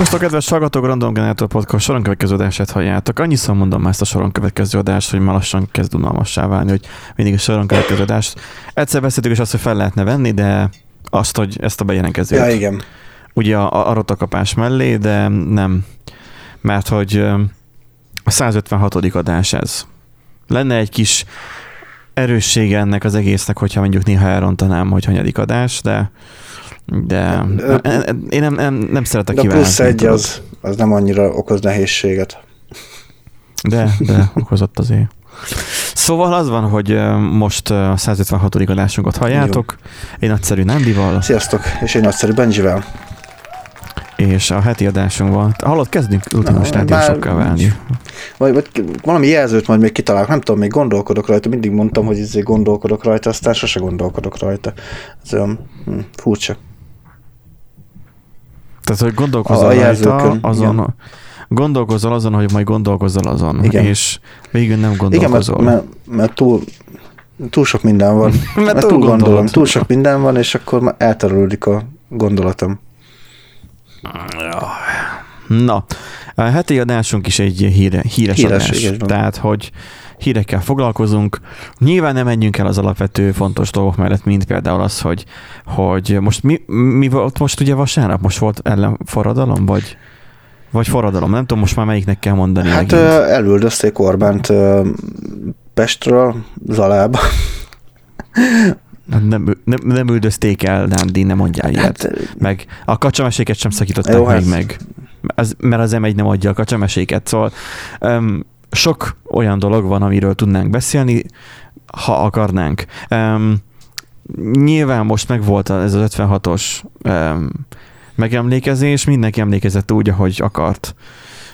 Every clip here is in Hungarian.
Szervusztok, kedves hallgatók, Random Generator Podcast soron következő adását halljátok. Annyiszor mondom már ezt a soron következő adást, hogy már lassan kezd unalmassá válni, hogy mindig a soron következő adást. Egyszer beszéltük is azt, hogy fel lehetne venni, de azt, hogy ezt a bejelentkezőt. Ja, igen. Ugye a, a rotakapás mellé, de nem. Mert hogy a 156. adás ez. Lenne egy kis erőssége ennek az egésznek, hogyha mondjuk néha elrontanám, hogy hanyadik adás, de de én nem, nem, nem szeretek De plusz egy az, az nem annyira okoz nehézséget. De, de okozott azért. Szóval az van, hogy most a 156. adásunkat halljátok. Jó. Én nagyszerű Nandival. Sziasztok, és én nagyszerű Benjivel. És a heti adásunk van. Hallod, kezdünk ultimos rádiósokkal válni. Vagy, vagy valami jelzőt majd még kitalálok, nem tudom, még gondolkodok rajta, mindig mondtam, hogy izé gondolkodok rajta, aztán sose gondolkodok rajta. Ez olyan hm, furcsa. Tehát, hogy gondolkozol a rajta, azon, gondolkozol azon, hogy majd gondolkozol azon, igen. és végül nem gondolkozol. Igen, mert, mert, mert túl, túl sok minden van. mert, mert túl gondolom, túl sok minden van, és akkor már elterülődik a gondolatom. Na, a heti adásunk is egy híre, híres, híres adás. Tehát, hogy hírekkel foglalkozunk. Nyilván nem menjünk el az alapvető fontos dolgok mellett, mint például az, hogy, hogy most mi, mi volt most ugye vasárnap? Most volt ellenforradalom, vagy, vagy forradalom? Nem tudom most már melyiknek kell mondani. Hát megint. elüldözték Orbánt Pestről Zalába. Nem, nem, nem üldözték el, Nándi, nem mondjál ilyet. Hát, meg a kacsameséket sem szakították jó, meg, hát... meg. Ez, mert az M1 nem adja a kacsameséket, szóval um, sok olyan dolog van, amiről tudnánk beszélni, ha akarnánk. Um, nyilván most meg volt ez az 56-os um, megemlékezés, mindenki emlékezett úgy, ahogy akart.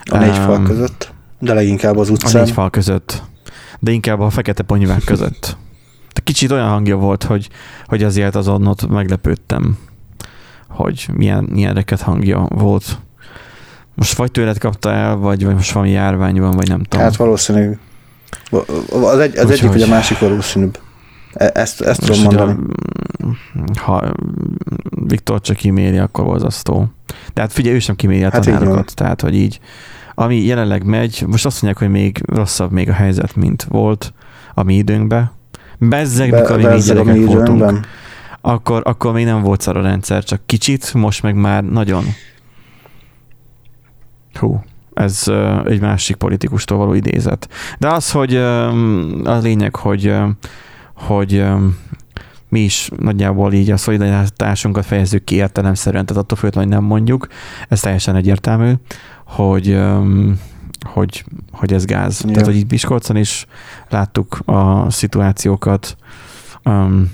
A négy um, fal között, de leginkább az utcán. A négy fal között, de inkább a fekete ponyvák között. Kicsit olyan hangja volt, hogy, hogy azért azon ott meglepődtem, hogy milyen, milyen reket hangja volt. Most vagy tőled kapta el, vagy, vagy most valami járvány van, vagy nem tudom. Hát valószínű. Az, egy, az Úgy, egyik, vagy a másik valószínűbb. E- ezt, ezt tudom mondani. A, ha Viktor csak kiméri, akkor borzasztó. Tehát figyelj, ő sem kiméri a hát tanárokat. Tehát, hogy így, ami jelenleg megy, most azt mondják, hogy még rosszabb még a helyzet, mint volt a mi időnkben. Bezzeg, Be, mikor mi gyerekek voltunk. Akkor, akkor még nem volt szar a rendszer, csak kicsit, most meg már nagyon. Hú, ez egy másik politikustól való idézet. De az, hogy a lényeg, hogy, hogy mi is nagyjából így a szolidaritásunkat fejezzük ki értelemszerűen, tehát attól függetlenül, hogy nem mondjuk, ez teljesen egyértelmű, hogy, hogy, hogy ez gáz. Ja. Tehát, hogy így Miskolcon is láttuk a szituációkat, um,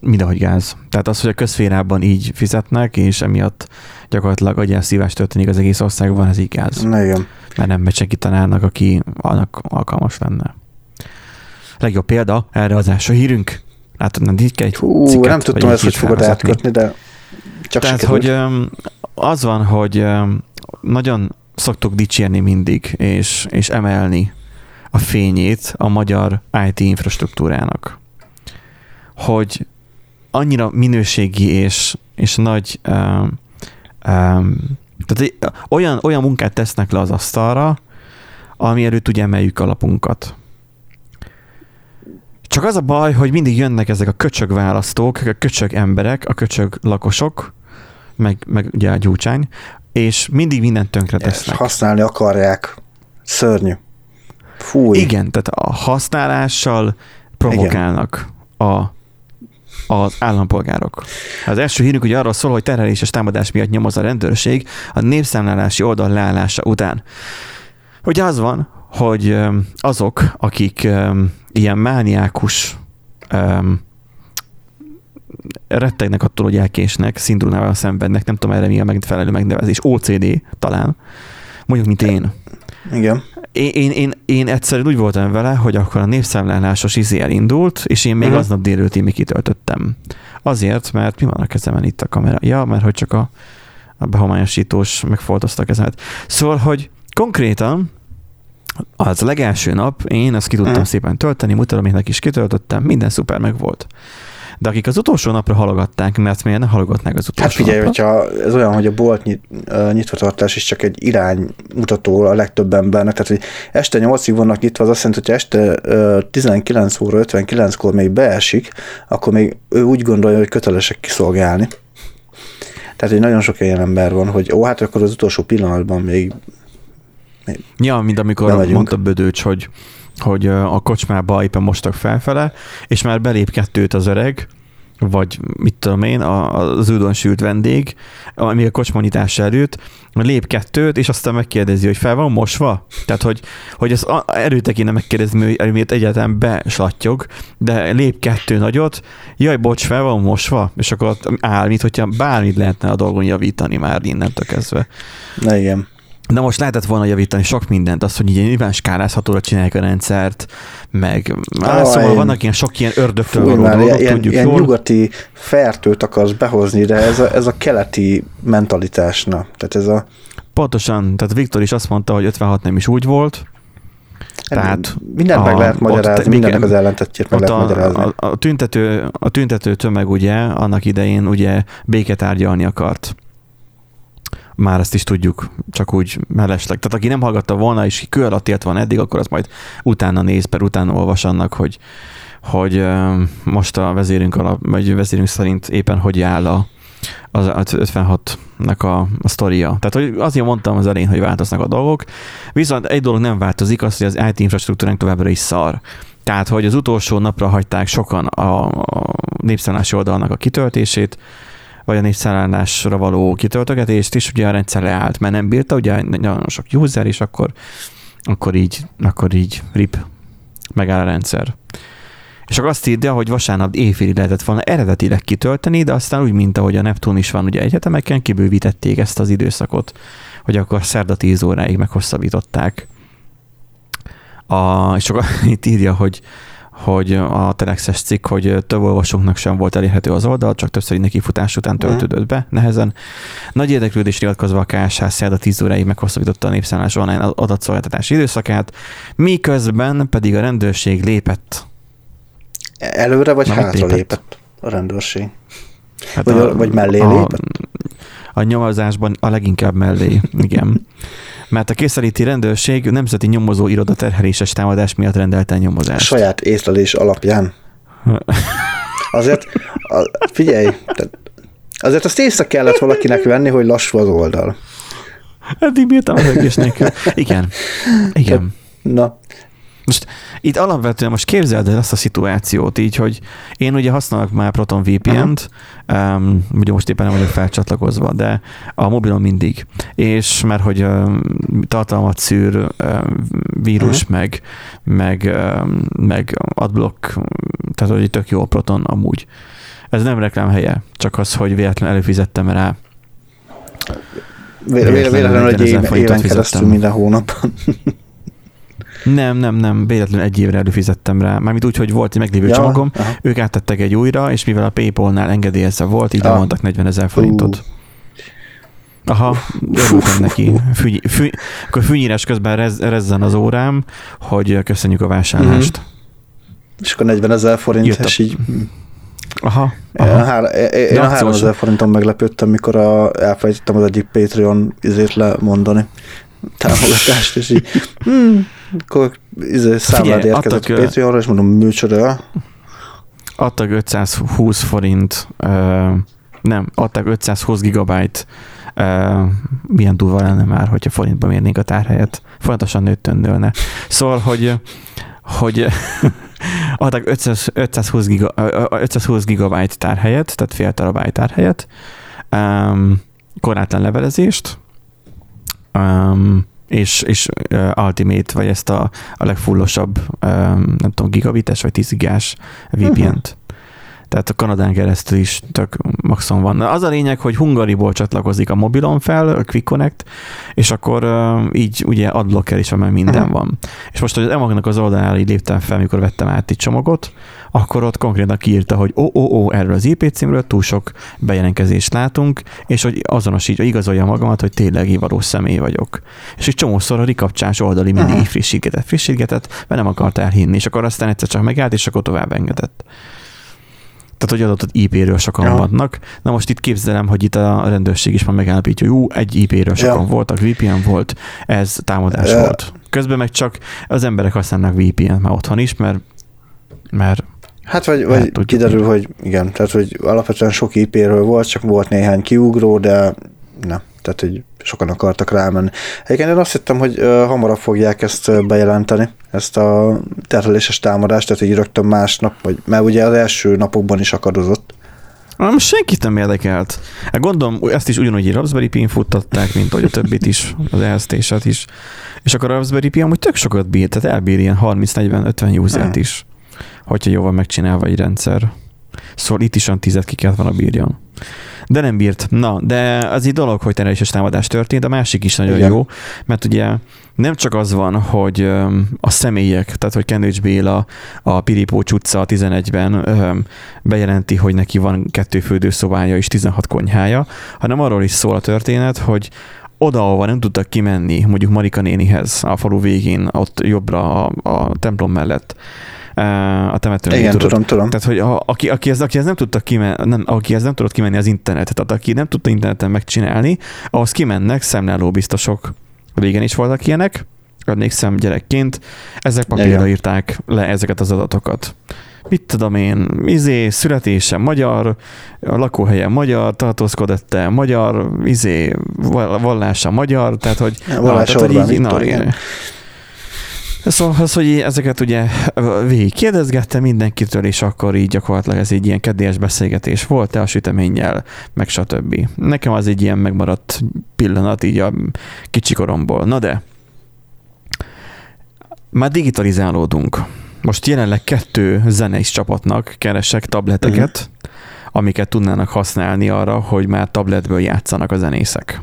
mindenhogy gáz. Tehát az, hogy a közférában így fizetnek, és emiatt gyakorlatilag agyelszívás történik az egész országban, ez így gáz. Na, igen. Mert nem megy senki tanárnak, aki annak alkalmas lenne. Legjobb példa erre az első hírünk. Látod, nem így kell egy Hú, cikket, nem tudtam ezt, hogy fogod átkötni, de csak Tehát, sikerült. hogy az van, hogy nagyon szoktuk dicsérni mindig, és, és emelni a fényét a magyar IT infrastruktúrának. Hogy annyira minőségi és, és nagy um, um, tehát olyan, olyan munkát tesznek le az asztalra, ami előtt ugye emeljük alapunkat. Csak az a baj, hogy mindig jönnek ezek a köcsög választók, a köcsög emberek, a köcsög lakosok, meg, meg ugye a gyúcsány, és mindig mindent tönkre tesznek. És használni akarják. Szörnyű. Fúj. Igen, tehát a használással provokálnak Igen. a az állampolgárok. Az első hírünk ugye arról szól, hogy terheléses támadás miatt nyomoz a rendőrség a népszámlálási oldal leállása után. Hogy az van, hogy azok, akik ilyen mániákus rettegnek attól, hogy elkésnek, szindrónával szenvednek, nem tudom erre mi a megfelelő megnevezés, OCD talán, mondjuk, mint én. Igen. Én, én, én, én egyszerűen úgy voltam vele, hogy akkor a népszámlálásos izé elindult, és én még uh-huh. aznap délőtt még kitöltöttem. Azért, mert mi van a kezemen itt a kamera? Ja, mert hogy csak a, a behomályosítós megfoltozta a kezemet. Szóval, hogy konkrétan az legelső nap én ezt ki tudtam uh-huh. szépen tölteni, mutatom, én is kitöltöttem, minden szuper meg volt. De akik az utolsó napra halogatták, mert miért ne halogatnák az utolsó Hát figyelj, napra? hogyha ez olyan, hogy a bolt nyit, nyitvatartás is csak egy iránymutató a legtöbb embernek, tehát hogy este 8-ig vannak nyitva, az azt jelenti, hogy este uh, 19 óra 59-kor még beesik, akkor még ő úgy gondolja, hogy kötelesek kiszolgálni. Tehát, hogy nagyon sok ilyen ember van, hogy ó, hát akkor az utolsó pillanatban még Ja, mint amikor Bemegyünk. mondta Bödőcs, hogy, hogy a kocsmába éppen mostak felfele, és már belép kettőt az öreg, vagy mit tudom én, az újdonsült vendég, ami a kocsmanyitás előtt, lép kettőt, és aztán megkérdezi, hogy fel van mosva? Tehát, hogy, hogy ezt a- erőte kéne megkérdezni, hogy miért egyáltalán beslattyog, de lép kettő nagyot, jaj, bocs, fel van mosva, és akkor ott áll, mint hogyha bármit lehetne a dolgon javítani már innentől kezdve. na igen. De most lehetett volna javítani sok mindent, azt, hogy így nyilván skálázhatóra csinálják a rendszert, meg ah, Ah, szóval én- vannak ilyen sok ilyen ördögtől való már dolgok, ilyen, tudjuk ilyen jól. nyugati fertőt akarsz behozni, de ez a, ez a keleti mentalitásna. Tehát ez a Pontosan, tehát Viktor is azt mondta, hogy 56 nem is úgy volt, Tehát mindent meg lehet ott magyarázni, te- mindennek az ellentetjét meg ott lehet a, magyarázni. a, a, tüntető, a tüntető tömeg ugye annak idején ugye béketárgyalni akart. Már ezt is tudjuk, csak úgy mellesleg. Tehát aki nem hallgatta volna, és kő alatt élt van eddig, akkor az majd utána néz, per utána olvas annak, hogy, hogy most a vezérünk, alap, vagy vezérünk szerint éppen hogy áll a, az 56-nak a, a sztoria. Tehát hogy azért mondtam az elején, hogy változnak a dolgok, viszont egy dolog nem változik, az, hogy az IT infrastruktúránk továbbra is szar. Tehát, hogy az utolsó napra hagyták sokan a, a népszállási oldalnak a kitöltését, vagy a népszállásra való kitöltögetést, és ugye a rendszer leállt, mert nem bírta, ugye nagyon sok user, és akkor, akkor így, akkor így rip, megáll a rendszer. És akkor azt írja, hogy vasárnap éjfélig lehetett volna eredetileg kitölteni, de aztán úgy, mint ahogy a Neptun is van ugye egyetemeken, kibővítették ezt az időszakot, hogy akkor szerda 10 óráig meghosszabbították. A, és akkor itt írja, hogy hogy a Telexes cikk, hogy több olvasónknak sem volt elérhető az oldal, csak többször nekifutás után töltődött be, nehezen. Nagy érdeklődésre iratkozva a KSH szerda 10 óráig meghosszabbította a népszállás online adatszolgáltatási időszakát, miközben pedig a rendőrség lépett. Előre vagy Na, hátra lépett? lépett a rendőrség? Hát Vagy a- vagy mellé lépett? A nyomozásban a leginkább mellé, igen. Mert a készeléti rendőrség nemzeti nyomozó iroda terheléses támadás miatt rendelte a nyomozást. Saját észlelés alapján. Azért, a, figyelj, tehát azért azt észre kellett valakinek venni, hogy lassú az oldal. Eddig bírtam a rögés nélkül. Igen. Igen. Na, Itt alapvetően most képzeld el azt a szituációt így, hogy én ugye használok már Proton VPN-t, um, ugye most éppen nem vagyok felcsatlakozva, de a mobilon mindig. És mert hogy um, tartalmat szűr um, vírus, Mhm. meg, meg, um, meg adblock, tehát hogy tök jó a Proton amúgy. Ez nem reklám helye, csak az, hogy véletlenül előfizettem rá. vé- vé- Véletlenül véletlenül egy 40 év, forintot éven fizettem. keresztül minden hónapban. Nem, nem, nem, véletlenül egy évre előfizettem rá. Mármint úgy, hogy volt egy meglévő csomagom, aha. ők áttettek egy újra, és mivel a Paypal-nál engedélyezve volt, így Ah. lemondtak 40 ezer forintot. Aha, örültem neki. Füny, fű, akkor fűnyírás közben rez, rezzen az órám, hogy köszönjük a vásárlást. Mhm. És akkor 40 ezer forint, Jött a- és így Aha, Én, aha. hár, én, én De a akciós- 3000 forinton meglepődtem, mikor a, elfelejtettem az egyik Patreon izét lemondani támogatást, és így hmm, akkor izé, számlád Figyelj, érkezett adtak, a ö, Patreonra, és mondom, műcsoda. Adtak 520 forint, uh, nem, adtak 520 gigabyte, uh, milyen durva lenne már, hogyha forintba mérnénk a tárhelyet. Folyamatosan nőttön nőne. Szóval, hogy hogy adtak 500, 520, giga, ö, ö, 520 gigabyte tárhelyet, tehát fél terabájt tárhelyet, um, korlátlan levelezést, um, és, és uh, Ultimate, vagy ezt a, a legfullosabb, um, nem tudom, gigabites, vagy 10 gigás VPN-t. Tehát a Kanadán keresztül is tök maximum van. Az a lényeg, hogy Hungariból csatlakozik a mobilon fel, a Quick Connect, és akkor uh, így ugye adblocker is mert minden Aha. van. És most, hogy az emagnak az oldalára így léptem fel, mikor vettem át egy csomagot, akkor ott konkrétan kiírta, hogy ó, ó, ó, erről az IP címről túl sok bejelentkezést látunk, és hogy azonosítja, igazolja magamat, hogy tényleg valós személy vagyok. És egy csomószor a rikapcsás oldali mindig Aha. frissítgetett, frissítgetett, mert nem akart elhinni, és akkor aztán egyszer csak megállt, és akkor tovább engedett. Tehát, hogy adott IP-ről sokan Ja. vannak. Na most itt képzelem, hogy itt a rendőrség is már megállapítja, hogy jó, egy IP-ről sokan Ja. voltak, VPN volt, ez támadás Ja. volt. Közben meg csak az emberek használnak VPN-t már otthon is, mert, mert Hát vagy, Hát vagy tudjuk, kiderül, hogy igen, tehát hogy alapvetően sok IP-ről volt, csak volt néhány kiugró, de nem, tehát hogy sokan akartak rámenni. Egyébként én azt hittem, hogy ö, hamarabb fogják ezt bejelenteni, ezt a terheléses támadást, tehát hogy rögtön másnap, vagy, mert ugye az első napokban is akadozott. Most senkit nem érdekelt. Hát gondolom, ezt is ugyanúgy Raspberry Pi-n futtatták, mint ahogy a többit is, az elsztésat is. És akkor a Raspberry Pi amúgy tök sokat bír, tehát elbír ilyen 30-40-50 usert Hmm. is, hogyha jól van megcsinálva egy rendszer. Szóval itt is olyan tizet ki kellett volna bírjon. De nem bírt. Na, de az egy dolog, hogy terheléses támadás történt, a másik is nagyon Igen. jó, mert ugye nem csak az van, hogy a személyek, tehát hogy Kendrick Béla a Piripócs utca 11-ben öm, bejelenti, hogy neki van kettő fürdőszobája és 16 konyhája, hanem arról is szól a történet, hogy oda, ahova nem tudtak kimenni, mondjuk Marika nénihez, a falu végén, ott jobbra a, a templom mellett, a temetőn. Igen, tudod, tudom, tudom. tehát, hogy a, aki, aki, ez, aki ez nem tudta kimenni, nem, aki ez nem tudott kimenni az internetet, tehát aki nem tudta interneten megcsinálni, ahhoz kimennek szemleló biztosok. Régen is voltak ilyenek, emlékszem gyerekként, ezek papírra Igen. írták le ezeket az adatokat. Mit tudom én, izé, születése magyar, a lakóhelye magyar, tartózkodott-e magyar, izé, val- vallása magyar, tehát hogy, Vallás tehát, hogy így, Viktor, na, igen. igen. Szóval az, hogy ezeket ugye végig kérdezgette mindenkitől, és akkor így gyakorlatilag ez egy ilyen kedélyes beszélgetés volt-e a süteménnyel, meg stb. Nekem az egy ilyen megmaradt pillanat így a kicsikoromból. Na de, már digitalizálódunk. Most jelenleg kettő zeneis csapatnak keresek tableteket, amiket tudnának használni arra, hogy már tabletből játszanak a zenészek.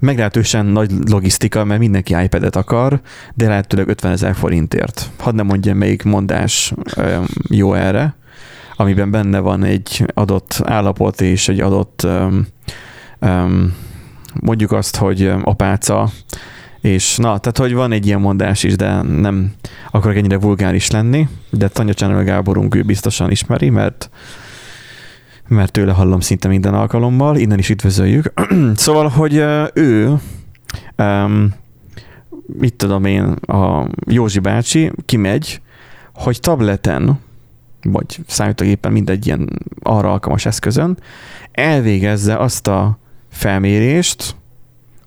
Meglehetősen nagy logisztika, mert mindenki iPad-et akar, de lehetőleg 50 ezer forintért. Hadd nem mondjam, melyik mondás jó erre, amiben benne van egy adott állapot és egy adott öm, öm, mondjuk azt, hogy apáca, és na, tehát hogy van egy ilyen mondás is, de nem akarok ennyire vulgáris lenni, de Tanya Csánő Gáborunk ő biztosan ismeri, mert mert tőle hallom szinte minden alkalommal, innen is üdvözöljük. szóval, hogy ő, um, mit tudom én, a Józsi bácsi kimegy, hogy tableten, vagy számítógépen mindegy ilyen arra alkalmas eszközön, elvégezze azt a felmérést,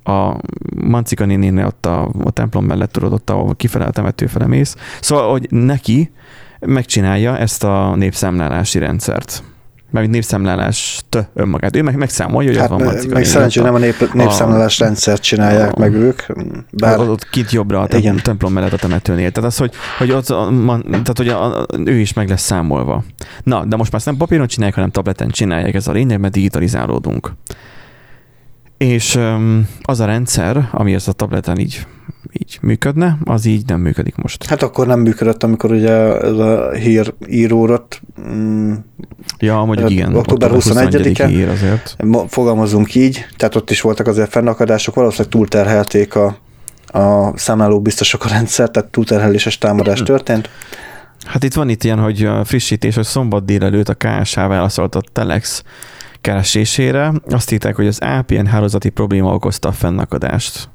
a Mancika nénénél ott a, a templom mellett tudod, ott a kifele a temető fele mész. Szóval, hogy neki megcsinálja ezt a népszámlálási rendszert. Mármint népszámlálást önmagát. Ő meg megszámolja, hogy Hát van meg, Mancika meg szerencsére nem a nép, népszámlálás rendszert csinálják a- meg ők, Bár... Ott kint jobbra a Igen. templom mellett a temetőnél. Tehát az, hogy, hogy ott a, man, tehát, hogy a, a, ő is meg lesz számolva. Na, de most már ezt nem papíron csinálják, hanem tableten csinálják, ez a lényeg, mert digitalizálódunk. És az a rendszer, ami ez a tableten így, így működne, az így nem működik most. hát akkor nem működött, amikor ugye ez a hír írórat mm, Ja, mondjuk igen. október 21-e. ír azért. fogalmazunk így, tehát ott is voltak azért fennakadások, valószínűleg túlterhelték a, a számláló biztosok a rendszer, tehát túlterheléses támadás történt. Hát itt van itt ilyen, hogy frissítés, hogy szombat délelőtt a KSH válaszolt a Telex keresésére. Azt írták, hogy az APN hálózati probléma okozta a fennakadást.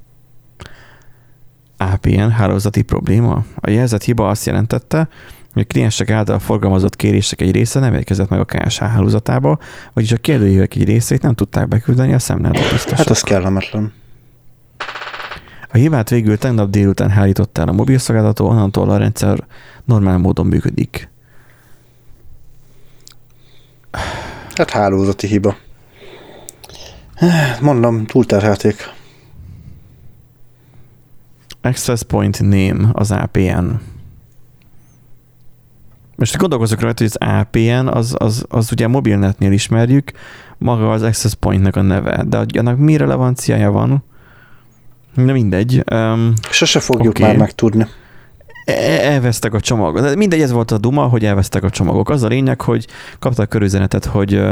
APN hálózati probléma? A jelzett hiba azt jelentette, hogy a kliensek által forgalmazott kérések egy része nem érkezett meg a KSH hálózatába, vagyis a kérdőívek egy részét nem tudták beküldeni a számláló biztosok. Hát az kellemetlen. A hibát végül tegnap délután hárított el a mobilszolgáltató, onnantól a rendszer normál módon működik. Hát hálózati hiba. Mondom, túlterhelték. Access Point Name az APN. Most gondolkozok rajta, hogy az APN az, az, az ugye a mobilnetnél ismerjük, maga az Access Pointnek a neve, de annak mi relevanciája van? Na mindegy. Um, Sose fogjuk Oké. már megtudni. Elvesztek a csomagok. De mindegy, ez volt a duma, hogy elvesztek a csomagok. Az a lényeg, hogy kaptak körüzenetet, hogy,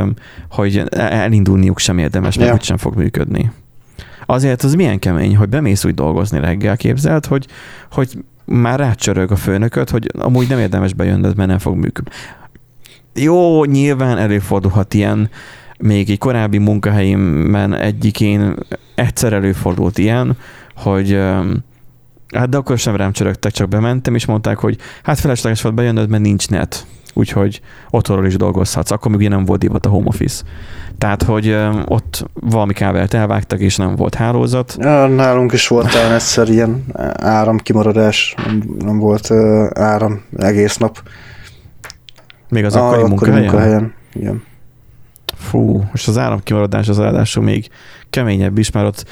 hogy elindulniuk sem érdemes, mert Ja. sem fog működni. Azért az milyen kemény, hogy bemész úgy dolgozni reggel, képzelt, hogy, hogy már rácsörög a főnököt, hogy amúgy nem érdemes bejönnöd, mert nem fog működni. jó, nyilván előfordulhat ilyen, még egy korábbi munkahelyemben egyikén egyszer előfordult ilyen, hogy hát de akkor sem rám csörögtek, csak bementem, és mondták, hogy hát felesleges volt bejönnöd, mert nincs net. Úgyhogy otthonról is dolgozhatsz. Akkor még nem volt divat a home office. Tehát, hogy ott valami kábelt elvágtak, és nem volt hálózat. Nálunk is volt talán egyszer ilyen áramkimaradás, nem, volt áram egész nap. Még az akkori, ah, munkahelyen? munkahelyen? Igen. Fú, most az áramkimaradás az ráadásul még keményebb is, mert ott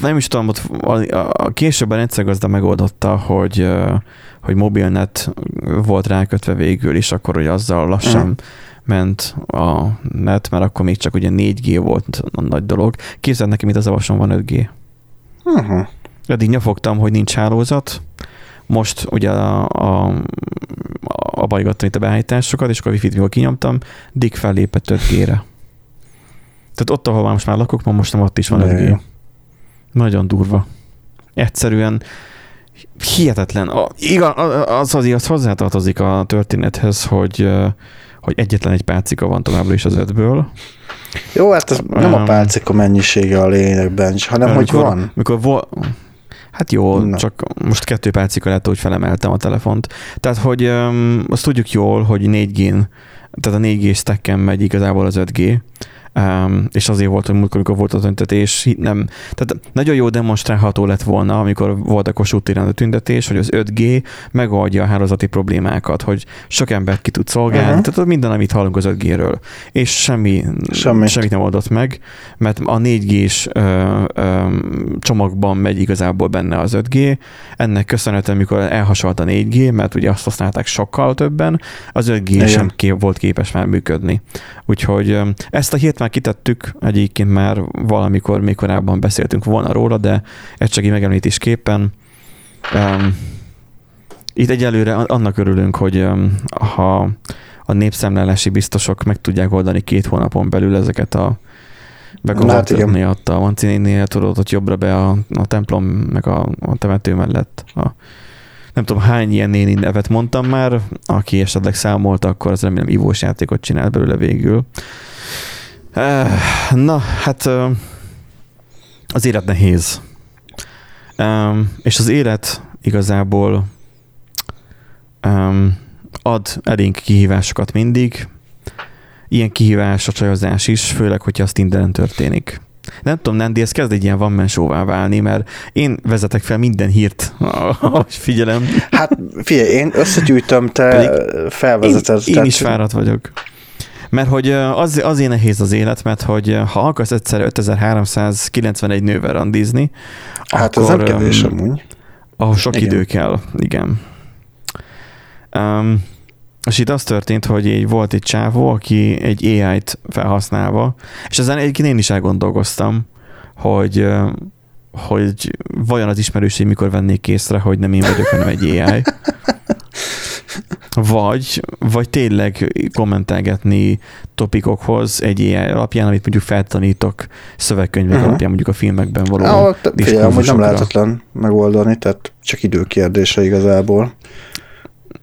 nem is tudom, ott a, a, a rendszergazda megoldotta, hogy, hogy mobilnet volt rákötve végül, és akkor hogy azzal lassan mm. ment a net, mert akkor még csak ugye 4G volt a nagy dolog. Képzeld neki, mint az avason van 5G. Uh-huh. Eddig nyafogtam, hogy nincs hálózat, most ugye a, a, a bajgattam itt a beállításokat, és akkor a wifi-t kinyomtam, Dick fellépett 5G-re. Tehát ott, ahol most már lakok, ma most nem ott is van 5G. Nagyon durva. Egyszerűen hihetetlen. A, igen, az az az hozzátartozik a történethez, hogy, hogy egyetlen egy pálcika van továbbra is az ötből. Jó, hát ez nem um, a pálcika mennyisége a lényegben, hanem hogy mikor, van. Mikor vo- Hát jó, Na. csak most kettő pálcika lett, hogy felemeltem a telefont. Tehát, hogy um, azt tudjuk jól, hogy 4G-n, tehát a 4G stacken megy igazából az 5G, Um, és azért volt, hogy múltkor, amikor volt az öntetés, nem, tehát nagyon jó demonstrálható lett volna, amikor volt a Kossuth a tüntetés, hogy az 5G megoldja a hálózati problémákat, hogy sok embert ki tud szolgálni, uh-huh. tehát minden, amit hallunk az 5G-ről, és semmi, Semmit. semmit nem oldott meg, mert a 4G-s ö, ö, csomagban megy igazából benne az 5G, ennek köszönhetően, amikor elhasalt a 4G, mert ugye azt használták sokkal többen, az 5G Igen. sem kép, volt képes már működni. Úgyhogy ezt a hét már kitettük, egyébként már valamikor még korábban beszéltünk volna róla, de ez csak egy képen. Um, itt egyelőre annak örülünk, hogy um, ha a népszemlélési biztosok meg tudják oldani két hónapon belül ezeket a begozott miatt a Mancini-nél tudod, hogy jobbra be a, a templom meg a, a temető mellett a, nem tudom hány ilyen néni nevet mondtam már, aki esetleg számolta, akkor az remélem ivós játékot csinál belőle végül. Na, hát az élet nehéz. És az élet igazából ad elénk kihívásokat mindig. Ilyen kihívás a csajozás is, főleg, hogyha az Tinderen történik. Nem tudom, Nandi, ez kezd egy ilyen van mensóvá válni, mert én vezetek fel minden hírt, ahogy figyelem. Hát figyelj, én összegyűjtöm, te felvezeted. Én, én is fáradt vagyok. Mert hogy az, azért nehéz az élet, mert hogy ha akarsz egyszer 5391 nővel randizni, hát akkor... ez nem kevés amúgy. Ahhoz sok igen. idő kell, igen. Um, és itt az történt, hogy egy, volt egy csávó, aki egy AI-t felhasználva, és ezen egyébként én is elgondolkoztam, hogy hogy vajon az ismerőség mikor vennék észre, hogy nem én vagyok, hanem egy AI. Vagy, vagy tényleg kommentelgetni topikokhoz egy AI alapján, amit mondjuk feltanítok szövegkönyvek uh-huh. alapján, mondjuk a filmekben való ah, Figyelj, hogy nem lehetetlen megoldani, tehát csak időkérdése igazából.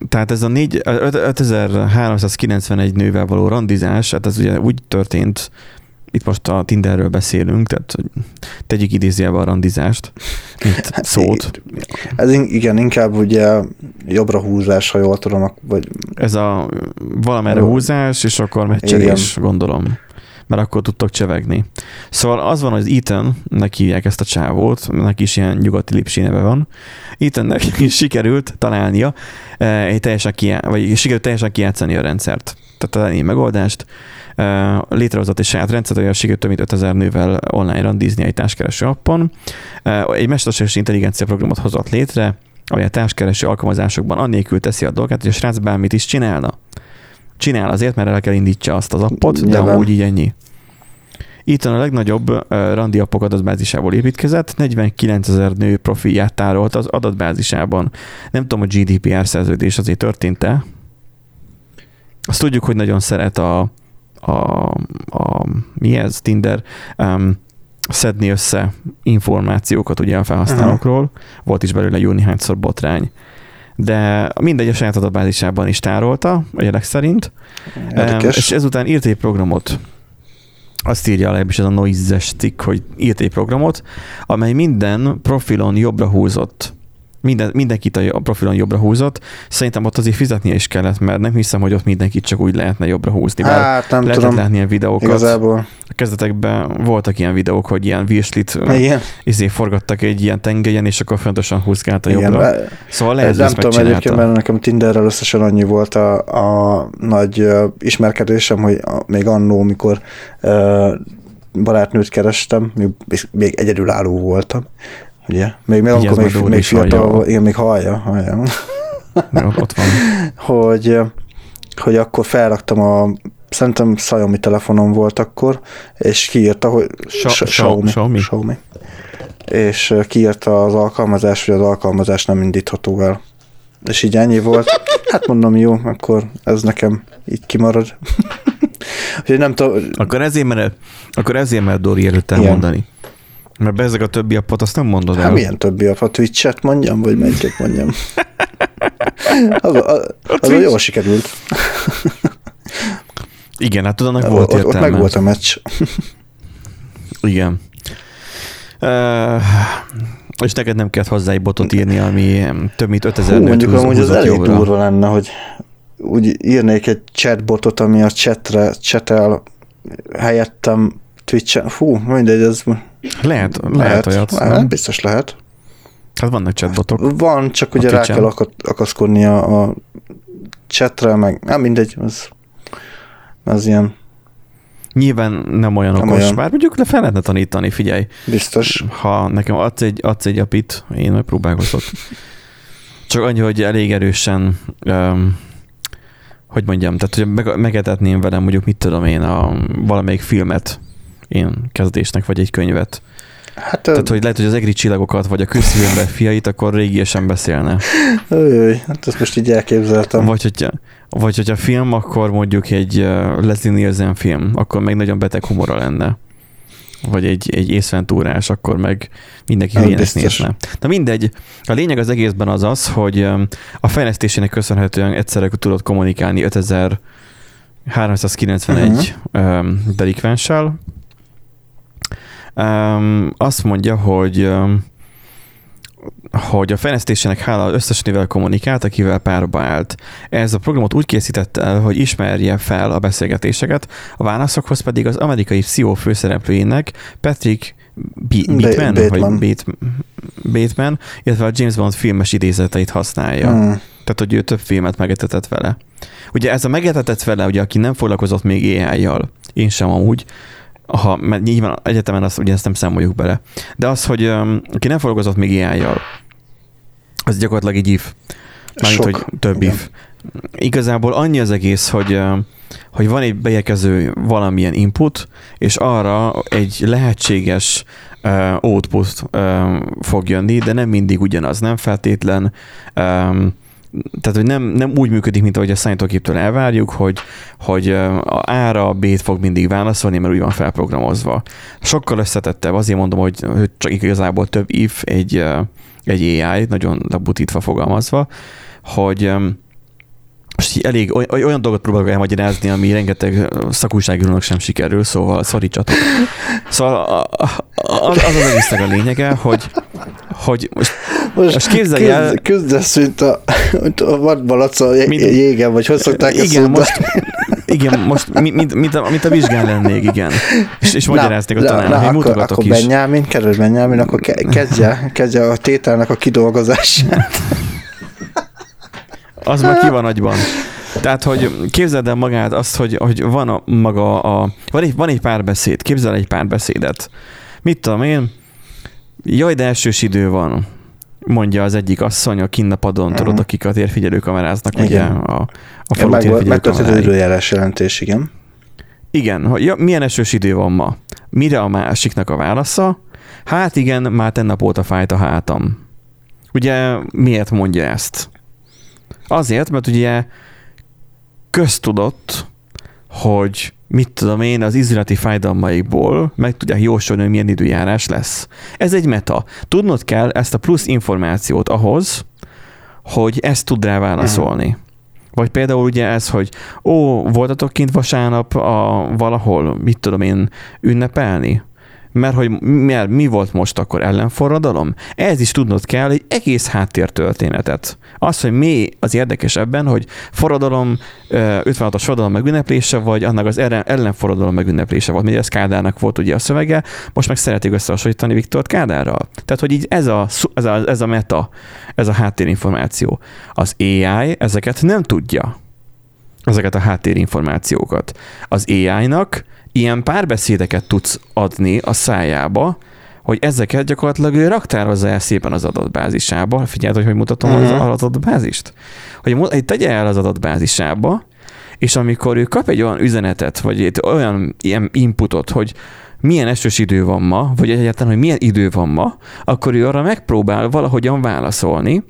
Tehát ez a 4, 5391 nővel való randizás, hát ez ugye úgy történt, itt most a Tinderről beszélünk, tehát tegyük idézőjelbe a randizást, mint hát, szót. Ez igen, inkább ugye jobbra húzás, ha jól tudom, vagy... Ez a valamerre Jó. húzás, és akkor meccselés, gondolom. Mert akkor tudtok csevegni. Szóval az van, hogy Ethan, neki hívják ezt a csávót, neki is ilyen nyugati lipsi neve van. Ethannek is sikerült találnia, eh, egy teljesen kijá- vagy sikerült teljesen kijátszani a rendszert. Tehát a megoldást, létrehozott egy saját rendszert, olyan sikerült több mint 5000 nővel online randizni egy társkereső appon. Egy mesterséges intelligencia programot hozott létre, amely a társkereső alkalmazásokban annélkül teszi a dolgát, hogy a srác bármit is csinálna. Csinál azért, mert el kell indítsa azt az appot, de amúgy így ennyi. Itt a legnagyobb uh, randi appok adatbázisából építkezett, 49 ezer nő profilját tárolt az adatbázisában. Nem tudom, a GDPR szerződés azért történt-e. Azt tudjuk, hogy nagyon szeret a, a, a mi ez, Tinder, um, szedni össze információkat ugye a felhasználókról. Uh-huh. Volt is belőle jó néhányszor botrány. de mindegy a saját adatbázisában is tárolta, a jelek szerint, Érdekes. és ezután írt egy programot, azt írja legalábbis ez a noise-es cikk, hogy írt egy programot, amely minden profilon jobbra húzott. Minden, mindenkit a profilon jobbra húzott. Szerintem ott azért fizetnie is kellett, mert nem hiszem, hogy ott mindenkit csak úgy lehetne jobbra húzni. Bár Hát nem lehetett tudom, látni ilyen videókat. igazából. A kezdetekben voltak ilyen videók, hogy ilyen virslit izé forgattak egy ilyen tengelyen, és akkor fontosan húzgálta igen. jobbra. be- Szóval lehet, nem tudom egyébként, mert nekem Tinderrel összesen annyi volt a, a nagy ö, ismerkedésem, hogy a, még annó, mikor ö, barátnőt kerestem, még egyedülálló voltam. Ugye? Még, még Ugye, akkor még, még hallja. fiatal volt, igen, még hallja, hallja. Ott- Ott van. hogy, hogy akkor felraktam a szerintem Xiaomi telefonom volt akkor, és kiírta, hogy Sa- Sa- Xiaomi. Xiaomi. Xiaomi. És kiírta az alkalmazás, hogy az alkalmazás nem indítható el. És így ennyi volt. Hát mondom, jó, akkor ez nekem így kimarad. Úgyhogy nem tudom, Akkor ezért mered, akkor ezért mered Dori előtt Igen. Mert be ezek a többi appot, azt nem mondod el. hát milyen többi a Twitch-et mondjam, vagy melyiket mondjam. Az, az, az, az Twitch. jól sikerült. Igen, hát annak volt ott, ott értelme. meg volt a meccs. Igen. Uh, és neked nem kellett hozzá egy botot írni, ami több mint 5000 Hú, mondjuk amúgy az elég jobbra. durva lenne, hogy úgy írnék egy chatbotot, ami a chatre chatel helyettem Twitch-en. Fú, mindegy, ez Lehet, lehet, lehet olyat. lehet, nem? biztos lehet. Hát vannak chatbotok. Van, csak ugye rá kell akaszkodni a, a chatre, meg nem mindegy, az, az ilyen Nyilván nem olyan Nem okos, olyan. bár mondjuk le fel lehetne tanítani, figyelj. biztos. Ha nekem adsz egy, adsz egy apit, én megpróbálkozok. Csak annyi, hogy elég erősen, um, hogy mondjam, tehát hogy meg, megetetném velem mondjuk, mit tudom én, a, valamelyik filmet én kezdésnek, vagy egy könyvet. Hát, Tehát, hogy lehet, hogy az egri csillagokat, vagy a közszívember fiait, akkor régiesen beszélne. Öj, hát ezt most így elképzeltem. Vagy hogyha, vagy hogyha film, akkor mondjuk egy Leslie Nielsen film, akkor meg nagyon beteg humora lenne. Vagy egy, egy észventúrás, akkor meg mindenki hülyének nézne. Na mindegy, a lényeg az egészben az az, hogy a fejlesztésének köszönhetően egyszerre tudott kommunikálni 5391 um, delikvenssel. Um, azt mondja, hogy um, hogy a fejlesztésének hála összesnével kommunikált, akivel párba állt. Ez a programot úgy készítette el, hogy ismerje fel a beszélgetéseket, a válaszokhoz pedig az amerikai CEO főszereplőjének Patrick B- Ba- Bateman, Bateman. vagy Bate- Bateman, illetve a James Bond filmes idézeteit használja. Hmm. Tehát, hogy ő több filmet megetetett vele. Ugye ez a megetetett vele, ugye, aki nem foglalkozott még AI-jal, én sem amúgy, ha, mert nyilván egyetemen azt, ugye ezt nem számoljuk bele. De az, hogy um, aki nem foglalkozott még AI-jal, az gyakorlatilag egy if. Mármint, Sok. hogy több if. Igazából annyi az egész, hogy, hogy van egy beérkező valamilyen input, és arra egy lehetséges uh, output um, fog jönni, de nem mindig ugyanaz, nem feltétlen um, tehát, hogy nem, nem úgy működik, mint ahogy a számítógéptől elvárjuk, hogy, hogy a A-ra a B-t fog mindig válaszolni, mert úgy van felprogramozva. Sokkal összetettebb, azért mondom, hogy, hogy csak igazából több if egy, egy AI, nagyon lebutítva fogalmazva, hogy most így elég oly- oly- olyan dolgot próbálok elmagyarázni, ami rengeteg szakújságírónak sem sikerül, szóval szorítsatok. Szóval a- a- az az, egésznek a lényege, hogy, hogy most Most, Most képzelj el- küzd, küzdesz, mint a, mint a vadmalac a jé- Mint- jégen, vagy hogy szokták ezt igen, mondani? most, igen, most mi- mint, mint, a, mint a vizsgán lennék, igen. És, és magyaráznék a na, tanárnak, na, hogy mutogatok akkor is. Benyámin, kedves Benyámin, akkor ke- kezdje, kezdje a tételnek a kidolgozását. Az már ki van agyban. Tehát, hogy képzeld el magát azt, hogy, hogy van a maga a... Van egy, van egy párbeszéd, képzel egy párbeszédet. Mit tudom én, jaj, de elsős idő van, mondja az egyik asszony a kinn a padon, Mhm. tudod, akik a térfigyelő kameráznak, ugye Igen. a, a Ja, falu térfigyelő időjárás jelentés, igen. Igen, hogy ja, milyen esős idő van ma? Mire a másiknak a válasza? Hát igen, már tennap óta fájt a hátam. Ugye miért mondja ezt? Azért, mert ugye köztudott, hogy mit tudom én, az izületi fájdalmaikból meg tudják jósolni, hogy milyen időjárás lesz. Ez egy meta. Tudnod kell ezt a plusz információt ahhoz, hogy ezt tud rá válaszolni. Uh-huh. Vagy például ugye ez, hogy ó, voltatok kint vasárnap a, valahol, mit tudom én, ünnepelni? Mert hogy mi, mi volt most akkor ellenforradalom? Ez is tudnod kell egy egész háttértörténetet. Az, hogy mi az érdekes ebben, hogy forradalom, 56-os forradalom megünneplése, vagy annak az ellenforradalom megünneplése volt. Ugye ez Kádárnak volt ugye a szövege, most meg szeretik összehasonlítani Viktor Kádárral. Tehát, hogy így ez a, ez a, ez a meta, ez a háttérinformáció. Az AI ezeket nem tudja ezeket a háttérinformációkat. Az AI-nak ilyen párbeszédeket tudsz adni a szájába, hogy ezeket gyakorlatilag ő raktározza el szépen az adatbázisába. Figyeld, hogy hogy mutatom uh-huh. az mhm. adatbázist? Hogy, hogy tegye el az adatbázisába, és amikor ő kap egy olyan üzenetet, vagy egy olyan ilyen inputot, hogy milyen esős idő van ma, vagy egyáltalán, hogy milyen idő van ma, akkor ő arra megpróbál valahogyan válaszolni,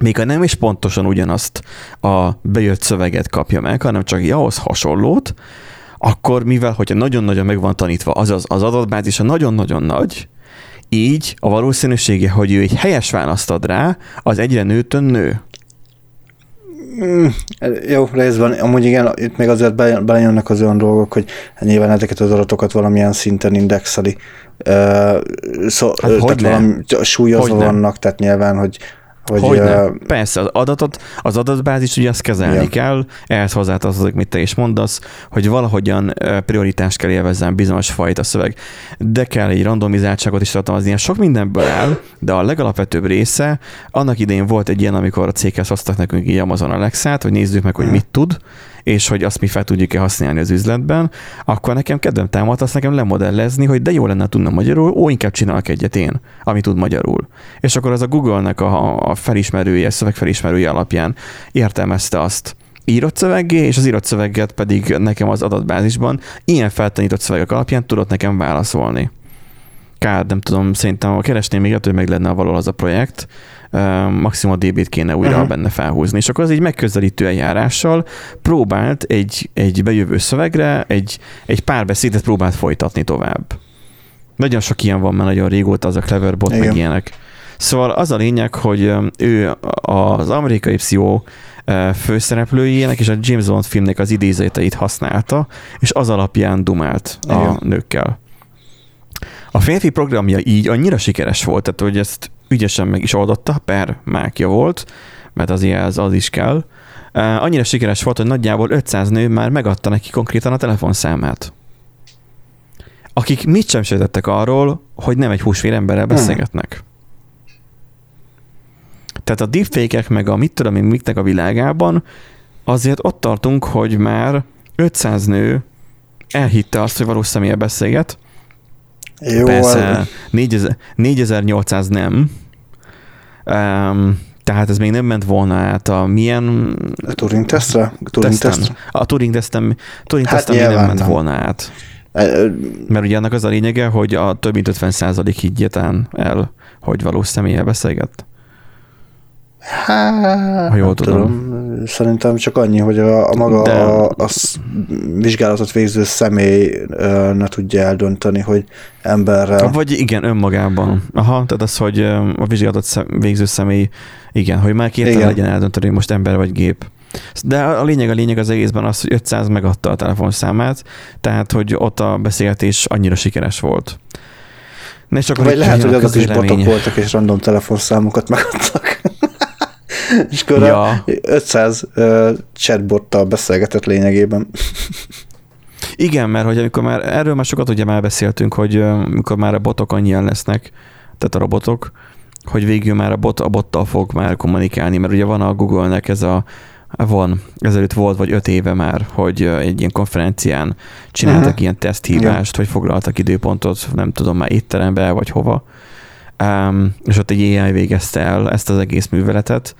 még ha nem is pontosan ugyanazt a bejött szöveget kapja meg, hanem csak ahhoz hasonlót, akkor mivel, hogyha nagyon-nagyon meg van tanítva, azaz az adatbázisa nagyon-nagyon nagy, így a valószínűsége, hogy ő egy helyes választ ad rá, az egyre nőtön nő. Mm, jó, részben. Amúgy igen, itt még azért belejönnek az olyan dolgok, hogy nyilván ezeket az adatokat valamilyen szinten indexeli. Uh, szó, hát tehát valami súlyozva vannak, tehát nyilván, hogy hogy, hogy uh, Persze, az adatot, az adatbázis ugye azt kezelni yeah. kell, ehhez hozzátartozik, mit te is mondasz, hogy valahogyan prioritást kell élvezzen bizonyos fajta szöveg, de kell egy randomizáltságot is tartalmazni. Sok mindenből áll, de a legalapvetőbb része, annak idején volt egy ilyen, amikor a céghez hoztak nekünk így Amazon Alexa-t, hogy nézzük meg, hogy mit tud, és hogy azt mi fel tudjuk-e használni az üzletben, akkor nekem kedvem támadt azt nekem lemodellezni, hogy de jó lenne tudna magyarul, ó, inkább csinálok egyet én, ami tud magyarul. És akkor az a Google-nek a, a felismerője, szövegfelismerője alapján értelmezte azt, írott szöveggé, és az írott szöveget pedig nekem az adatbázisban ilyen feltanított szövegek alapján tudott nekem válaszolni. Kár, nem tudom, szerintem ha keresném még, hogy meg lenne valahol az a projekt, maximum DB-t kéne újra uh-huh. benne felhúzni. És akkor az egy megközelítő eljárással próbált egy, egy bejövő szövegre, egy, egy párbeszédet próbált folytatni tovább. Nagyon sok ilyen van már nagyon régóta, az a Cleverbot, Igen. meg ilyenek. Szóval az a lényeg, hogy ő az amerikai pszichó főszereplőjének és a James Bond filmnek az idézeteit használta, és az alapján dumált Igen. a nőkkel. A férfi programja így annyira sikeres volt, tehát hogy ezt ügyesen meg is oldotta, per mákja volt, mert azért az, az is kell. Annyira sikeres volt, hogy nagyjából 500 nő már megadta neki konkrétan a telefonszámát. Akik mit sem sejtettek arról, hogy nem egy húsvér emberrel beszélgetnek. Tehát a deepfake meg a mit tudom én miknek a világában azért ott tartunk, hogy már 500 nő elhitte azt, hogy valós személye beszélget, jó, Persze, 4800 nem. Um, tehát ez még nem ment volna át a milyen... A Turing tesztre? Turing tesztre? A Turing tesztem, Turing hát tesztem nem ment nem. volna át. Mert ugye annak az a lényege, hogy a több mint 50 százalék higgyetán el, hogy valós személye beszélget. Hát, ha jól tudom. tudom. Szerintem csak annyi, hogy a, a maga De... a, a vizsgálatot végző személy ne tudja eldönteni, hogy emberrel. Vagy igen, önmagában. Aha, tehát az, hogy a vizsgálatot végző személy, igen, hogy már képtelen legyen eldönteni, most ember vagy gép. De a lényeg, a lényeg az egészben az, hogy 500 megadta a telefonszámát, tehát, hogy ott a beszélgetés annyira sikeres volt. Ne csak Vagy lehet, hogy azok is botok voltak, és random telefonszámokat megadtak. És akkor ja. 500 uh, chatbottal beszélgetett lényegében. Igen, mert hogy amikor már, erről már sokat ugye már beszéltünk, hogy amikor már a botok annyian lesznek, tehát a robotok, hogy végül már a bot a bottal fog már kommunikálni, mert ugye van a Google-nek ez a van, ezelőtt volt, vagy öt éve már, hogy egy ilyen konferencián csináltak uh-huh. ilyen teszthívást, ja. hogy foglaltak időpontot, nem tudom már étterembe, vagy hova, um, és ott egy AI végezte el ezt az egész műveletet,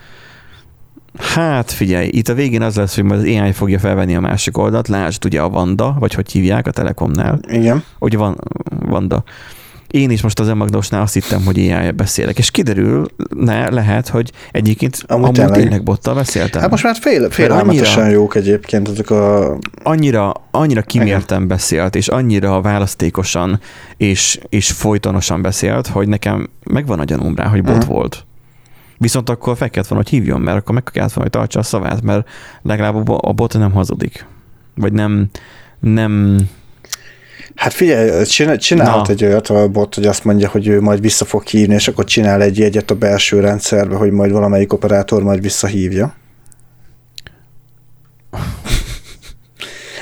Hát figyelj, itt a végén az lesz, hogy majd az AI fogja felvenni a másik oldalt, lásd ugye a Vanda, vagy hogy hívják a Telekomnál. Igen. Ugye van Vanda. Én is most az Emagdosnál azt hittem, hogy ai beszélek, és kiderül, ne, lehet, hogy egyébként amúgy, amúgy tényleg. tényleg bottal beszéltem. Hát most már fél, félelmetesen annyira, jók egyébként ezek a... Annyira, annyira kimérten beszélt, és annyira választékosan, és, és folytonosan beszélt, hogy nekem megvan a gyanúm rá, hogy bot uh-huh. volt. Viszont akkor fel kellett volna, hogy hívjon, mert akkor meg kellett volna, hogy tartsa a szavát, mert legalább a bot nem hazudik. Vagy nem, nem Hát figyelj, csinálhat egy olyat a bot, hogy azt mondja, hogy ő majd vissza fog hívni, és akkor csinál egy jegyet a belső rendszerbe, hogy majd valamelyik operátor majd visszahívja.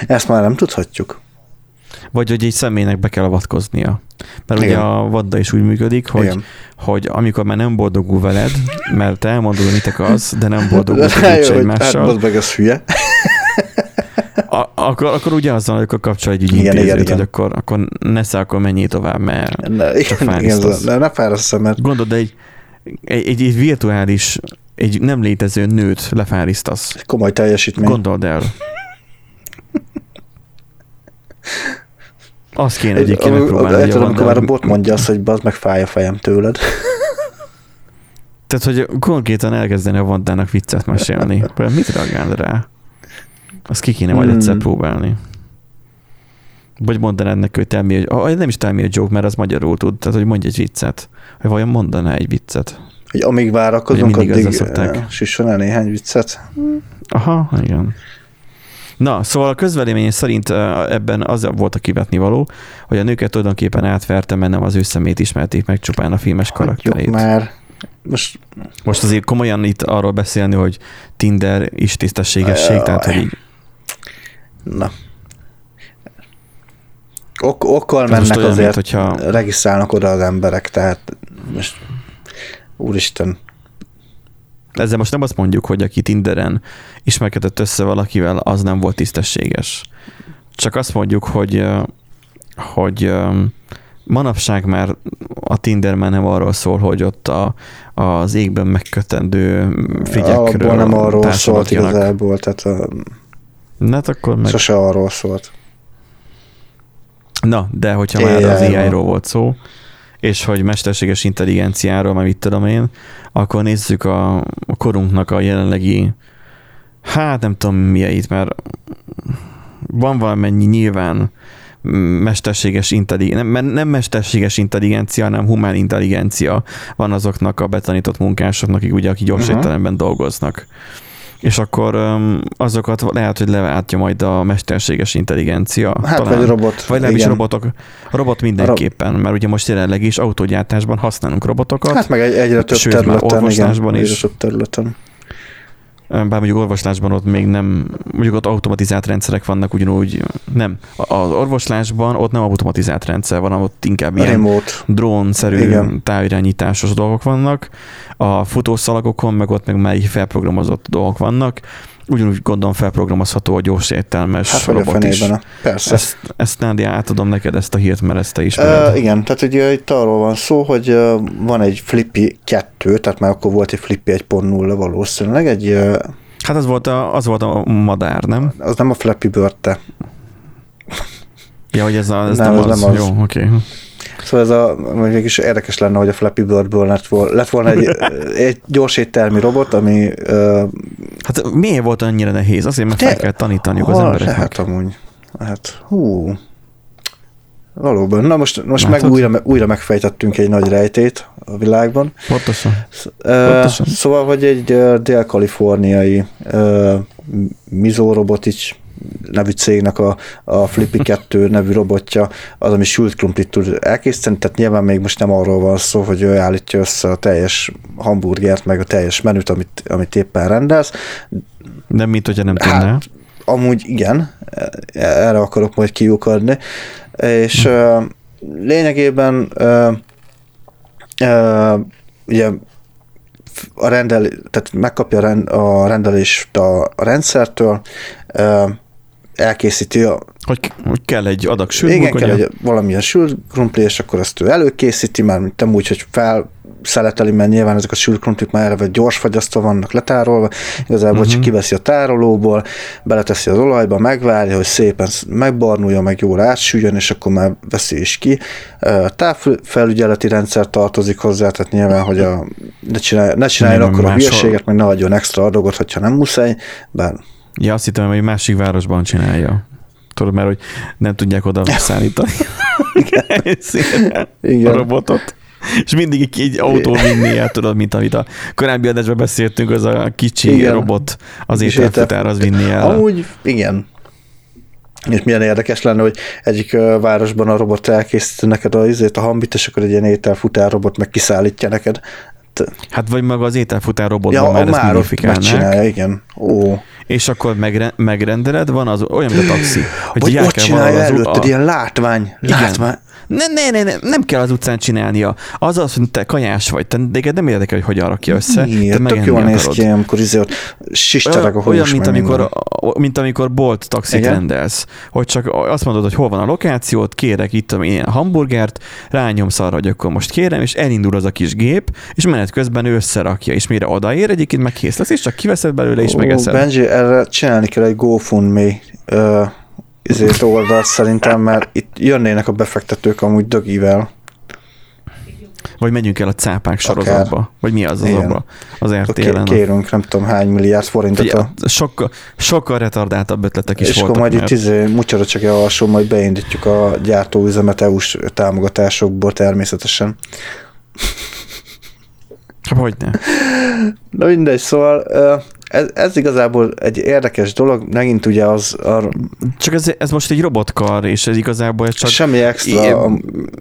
Ezt már nem tudhatjuk. Vagy hogy egy személynek be kell avatkoznia. Mert Igen. ugye a vadda is úgy működik, hogy, hogy amikor már nem boldogul veled, mert te elmondod, mit akarsz, de nem boldogul egymással. Hát, meg az hülye. A, akkor, akkor ugye azzal, hogy akkor kapcsol egy igen, igen, igen. hogy akkor, akkor nesze, akkor menjél tovább, mert ne, csak igen, ne, ne fárasztsz, mert... Gondolod, de egy, egy, egy, egy virtuális, egy nem létező nőt lefárisztasz. Komoly teljesítmény. Gondold el. Azt kéne egy, egyébként megpróbálni. Tudom, amikor már a bot mondja azt, hogy bazd meg fáj a fejem tőled. Tehát, hogy konkrétan elkezdeni a Vandának viccet mesélni. Mit reagál rá? Azt ki kéne majd hmm. egyszer próbálni. Vagy mondanád neki, hogy tell me a, nem is tell me a joke, mert az magyarul tud, tehát hogy mondj egy viccet. Hogy vajon mondaná egy viccet. Hogy amíg várakozunk, addig szokták. süssön el néhány viccet. Aha, igen. Na, szóval a közvelémény szerint ebben az volt a kivetni való, hogy a nőket tulajdonképpen átverte, mert nem az ő szemét ismerték meg csupán a filmes karakterét. már. Most... Most azért komolyan itt arról beszélni, hogy Tinder is tisztességesség, tehát hogy így... Na. Ok, okkal mennek azért, mint, hogyha... regisztrálnak oda az emberek, tehát most úristen, ezzel most nem azt mondjuk, hogy aki Tinderen ismerkedett össze valakivel, az nem volt tisztességes. Csak azt mondjuk, hogy, hogy manapság már a Tinder már nem arról szól, hogy ott a, az égben megkötendő figyekről Abból nem arról szólt igazából, tehát a... Hát akkor meg... Sose arról szólt. Na, de hogyha már az AI-ról volt szó, és hogy mesterséges intelligenciáról, mert mit tudom én, akkor nézzük a, a korunknak a jelenlegi, hát nem tudom mieit, mert van valamennyi nyilván mesterséges intelligencia, nem, nem mesterséges intelligencia, hanem humán intelligencia van azoknak a betanított munkásoknak, akik ugye, akik gyors uh-huh. dolgoznak és akkor um, azokat lehet, hogy leváltja majd a mesterséges intelligencia. Hát talán. vagy robot. Vagy nem is robotok. Robot mindenképpen, mert ugye most jelenleg is autógyártásban használunk robotokat. Hát meg egy, egyre több sőt, területen, igen, is. Egyre több területen bár mondjuk orvoslásban ott még nem, mondjuk ott automatizált rendszerek vannak ugyanúgy, nem. Az orvoslásban ott nem automatizált rendszer van, ott inkább ilyen Remote. drón-szerű távirányításos dolgok vannak. A futószalagokon meg ott meg már felprogramozott dolgok vannak ugyanúgy gondolom felprogramozható a gyors értelmes hát, robot is. Persze. Ezt, ezt Nádi átadom neked ezt a hírt, mert ezt te ismered. Uh, igen, tehát ugye itt arról van szó, hogy uh, van egy Flippy 2, tehát már akkor volt egy Flippy 1.0 valószínűleg, egy... Uh, hát az volt, a, az volt a madár, nem? Az nem a Flappy Bird, te. Ja, hogy ez, a, ez nem, nem, az. nem az. Jó, oké. Okay. Szóval ez a, még is érdekes lenne, hogy a Flappy Birdből lett volna, lett volna egy, egy gyors éttermi robot, ami... Uh, hát miért volt annyira nehéz? Azért, mert fel kell tanítaniuk az embereknek. Hát amúgy. Hát, hú. Valóban. Na most, most meg újra, újra megfejtettünk egy nagy rejtét a világban. Pontosan. Pontosan. Szóval, hogy egy dél-kaliforniai uh, Mizo Robotics nevű cégnek a, a Flippy 2 nevű robotja az, ami sült krumplit tud elkészíteni, tehát nyilván még most nem arról van szó, hogy ő állítja össze a teljes hamburgert, meg a teljes menüt, amit, amit éppen rendelsz. Nem, mint hogyha nem tudná. Hát, amúgy igen, erre akarok majd kiukadni, és hm. lényegében ugye a rendel, tehát megkapja a rendelést a rendszertől, elkészíti a... Hogy, hogy kell egy adag sült Igen, kell egy valamilyen sült krumpli, és akkor ezt ő előkészíti, már nem úgy, hogy fel szeleteli, mert nyilván ezek a sült krumplik már eleve gyors fagyasztva vannak letárolva, igazából uh-huh. csak mhm. kiveszi a tárolóból, beleteszi az olajba, megvárja, hogy szépen megbarnulja, meg jól átsüljön, és akkor már veszi is ki. Távfelügyeleti rendszer tartozik hozzá, tehát nyilván, hogy a, ne, csinálj, ne csináljon akkor a hülyeséget, meg ne adjon extra adagot, hogyha nem muszáj, bár Ja, azt hittem, hogy másik városban csinálja. Tudod, mert hogy nem tudják oda szállítani Igen. a robotot. és mindig egy, egy autó vinni el, tudod, mint amit a korábbi adásban beszéltünk, az a kicsi Igen. robot az ételfutár, az vinni el. Amúgy igen. És milyen érdekes lenne, hogy egyik városban a robot elkészíti neked a, izét, a hambit, és akkor egy ilyen ételfutár robot meg kiszállítja neked. Hát vagy maga az ételfutár robotban Ja, már a ezt már megcsinálja, igen. Ó. és akkor megre- megrendeled, van az olyan, mint a taxi. Hogy el ott csinálja előtted, a- ilyen látvány. Igen. Ne, ne, ne, ne, nem kell az utcán csinálnia. Az az, hogy te kajás vagy, te, téged nem érdekel, hogy hogyan rakja össze. Miért? te Tök jól néz ki, amikor izé ott sistereg a hús. Olyan, mint amikor, minden. mint amikor bolt taxit Igen. rendelsz, hogy csak azt mondod, hogy hol van a lokációt, kérek itt tudom én, ilyen hamburgert, rányomsz arra, hogy akkor most kérem, és elindul az a kis gép, és menet közben ő összerakja, és mire odaér, egyébként meg kész lesz, és csak kiveszed belőle, és Ó, megeszed. Benji, erre csinálni kell egy GoFundMe ö, izét oldalt szerintem, mert itt jönnének a befektetők amúgy dögivel. Vagy megyünk el a cápák sorozatba, vagy mi az az abba, az RTL-en. ké- kérünk nem tudom hány milliárd forintot. Figyelj, A, sokkal, sokkal retardáltabb ötletek is és voltak. akkor majd mert- itt izé, mucsara csak alsó, majd beindítjuk a gyártóüzemet EU-s támogatásokból természetesen. Hát Hogyne. Na mindegy, szóval ez, ez igazából egy érdekes dolog, megint ugye az a, Csak ez, ez most egy robotkar, és ez igazából ez csak semmi extra. I- a,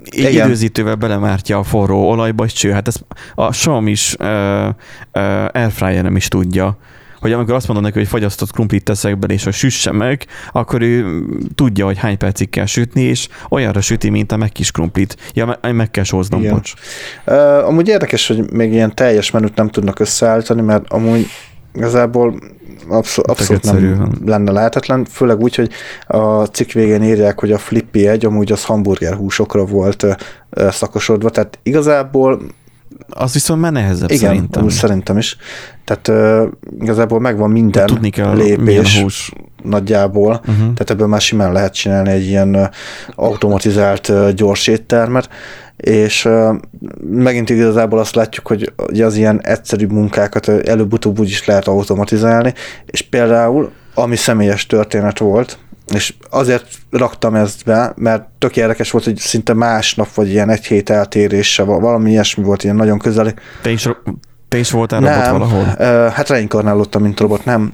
egy időzítővel belemártja a forró olajba, és cső. Hát ez a Sam is uh, uh, airfryerem is tudja, hogy amikor azt mondod neki, hogy fagyasztott krumplit teszek bele, és hogy süsse meg, akkor ő tudja, hogy hány percig kell sütni, és olyanra süti, mint a meg kis krumplit. Ja, me- meg kell sóznom, bocs. Uh, amúgy érdekes, hogy még ilyen teljes menüt nem tudnak összeállítani, mert amúgy igazából abszol- abszolút nem van. lenne lehetetlen, főleg úgy, hogy a cikk végén írják, hogy a Flippy egy amúgy az hamburger húsokra volt szakosodva, tehát igazából Az viszont már nehezebb igen, szerintem. amúgy szerintem is. Tehát uh, igazából megvan minden Tudni kell, lépés hús. nagyjából, Uh-huh. tehát ebből már simán lehet csinálni egy ilyen automatizált ö, gyors éttermet, és megint igazából azt látjuk, hogy az ilyen egyszerű munkákat előbb-utóbb úgy is lehet automatizálni, és például, ami személyes történet volt, és azért raktam ezt be, mert tök érdekes volt, hogy szinte másnap, vagy ilyen egy hét eltérése, valami ilyesmi volt, ilyen nagyon közeli. Te is, te is voltál robot Nem, valahol? ö, hát reinkarnálódtam, mint robot, nem.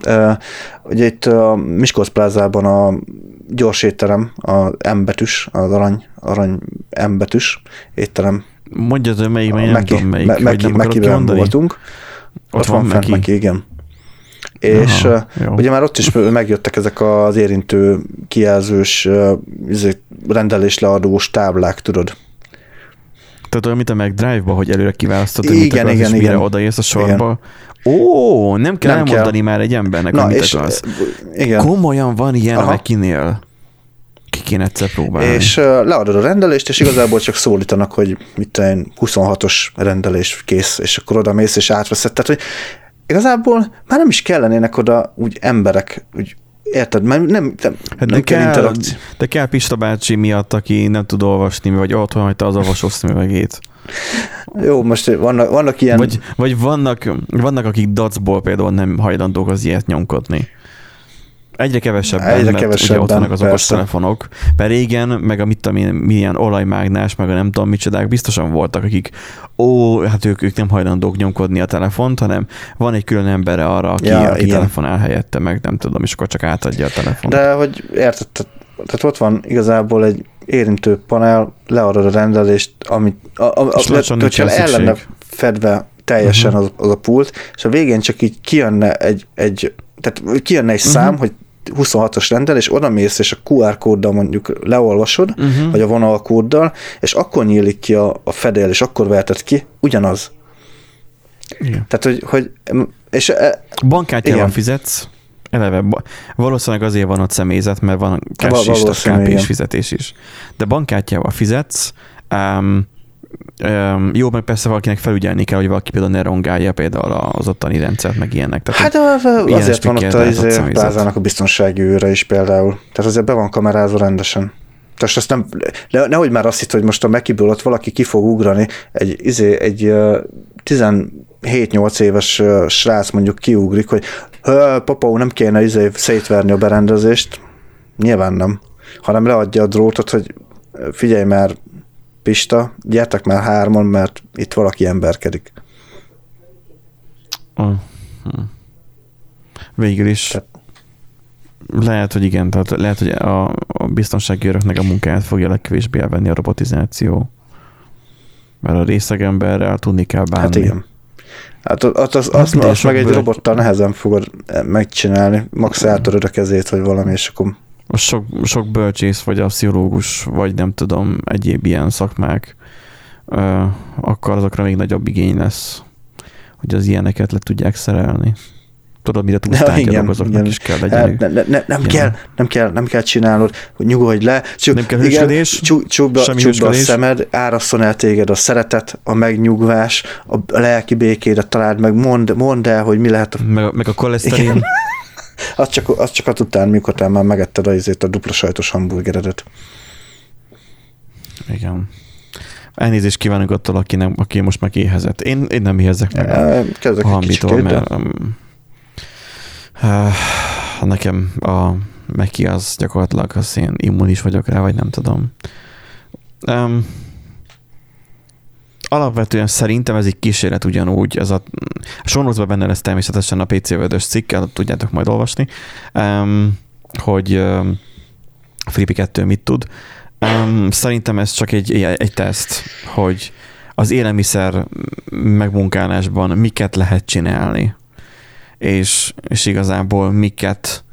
Ugye itt a Miskolc plázában a gyors étterem, az M betűs, az arany, arany M betűs étterem. Mondjad, hogy melyik, én nem tudom melyik. Me- Meki, Mekiben voltunk. Ott, van fent Meki. Igen. És Aha, jó. ugye már ott is megjöttek ezek az érintő kijelzős izé, rendelésleadós táblák, tudod. Tehát olyan, mint a McDrive-ba, hogy előre kiválasztod, hogy Igen, mit igen, és mire igen. odaérsz a sorba. Ó, nem kell Nem kell. elmondani már egy embernek, Na, hogy mit és akarsz. ö, igen. Komolyan van ilyen Aha. a Mekinél. Ki kéne egyszer próbálni. És uh, leadod a rendelést, és igazából csak szólítanak, hogy mit én, 26-os rendelés kész, és akkor oda mész, és átveszed. Tehát, hogy igazából már nem is kellenének oda úgy emberek, úgy Érted? Mert nem, nem, Hát nem de kell, kell, interakció. de kell Pista bácsi miatt, aki nem tud olvasni, vagy otthon hagyta az olvasó szemüvegét. Jó, most vannak, vannak ilyen... Vagy, vagy vannak, vannak, akik dacból például nem hajlandók az ilyet nyomkodni. Egyre kevesebben, Egyre mert kevesebben, ugye ott vannak az okos persze. telefonok. Mert régen, meg a mit tudom én, milyen olajmágnás, meg a nem tudom micsodák, biztosan voltak, akik ó, hát ők, ők nem hajlandók nyomkodni a telefont, hanem van egy külön embere arra, aki, Ja, aki igen. telefonál helyette, meg nem tudom, és akkor csak átadja a telefont. De hogy érted, tehát, ott van igazából egy érintő panel, leadod a rendelést, amit, a, a, a, lassan hogyha el lenne fedve teljesen Mhm. uh-huh. az, az a pult, és a végén csak így kijönne egy, egy tehát kijönne egy uh-huh. Mhm. szám, hogy 26-os rendel, és oda mész, és a QR kóddal mondjuk leolvasod, Uh-huh. vagy a vonalkóddal, és akkor nyílik ki a, a fedél, és akkor veheted ki, ugyanaz. Igen. Tehát, hogy, hogy és e, Bankkártyával Igen. fizetsz, eleve valószínűleg azért van ott személyzet, mert van cash is, tehát kp fizetés is. De bankkártyával fizetsz, um, um, jó, meg persze valakinek felügyelni kell, hogy valaki például ne rongálja például az ottani rendszert, meg ilyenek. Tehát, Hát ilyen azért van ott a spikkelhet ott személyzet. plázának a biztonsági őre is például. Tehát azért be van kamerázva rendesen. Tehát azt nem, ne, nehogy már azt hitt, hogy most a Mekiből ott valaki ki fog ugrani, egy, izé, egy ö, 17-8 éves srác mondjuk kiugrik, hogy "Hö, papa, nem kéne izé szétverni a berendezést. Nyilván nem. Hanem leadja a drótot, hogy figyelj már, Pista, gyertek már hárman, mert itt valaki emberkedik. Uh, Végül is tehát, lehet, hogy igen, tehát lehet, hogy a, a biztonsági öröknek a munkáját fogja legkevésbé elvenni a robotizáció. Mert a részegemberrel tudni kell bánni. Hát igen. Hát az, az, az, az, az meg egy robottal nehezen fogod megcsinálni. Max eltöröd a kezét, vagy valami, és akkor... A sok, sok bölcsész, vagy a pszichológus, vagy nem tudom, egyéb ilyen szakmák, akkor azokra még nagyobb igény lesz, hogy az ilyeneket le tudják szerelni tudod, mire igen, igen. is kell legyen. Ne, ne, ne, nem, kell, nem, kell, nem kell csinálnod, hogy nyugodj le. Csak, nem kell hősködés, csukd a szemed, árasszon el téged a szeretet, a megnyugvás, a lelki békédet találd meg, mondd, mondd el, hogy mi lehet. A... Meg, meg a koleszterin. Az csak, az csak az után, mikor már megetted azért a dupla sajtos hamburgeredet. Igen. Elnézést kívánok attól, aki, nem, aki most meg éhezett. Én, én nem éhezek meg Kezdek a hambitól, mert Uh, nekem a Meki az gyakorlatilag az én immunis vagyok rá, vagy nem tudom. Um, alapvetően szerintem ez egy kísérlet ugyanúgy, ez a, a sonozban benne lesz természetesen a PC vödös cikkel, tudjátok majd olvasni, um, hogy um, Flippy 2 mit tud. Um, szerintem ez csak egy, egy teszt, hogy az élelmiszer megmunkálásban miket lehet csinálni és, és igazából miket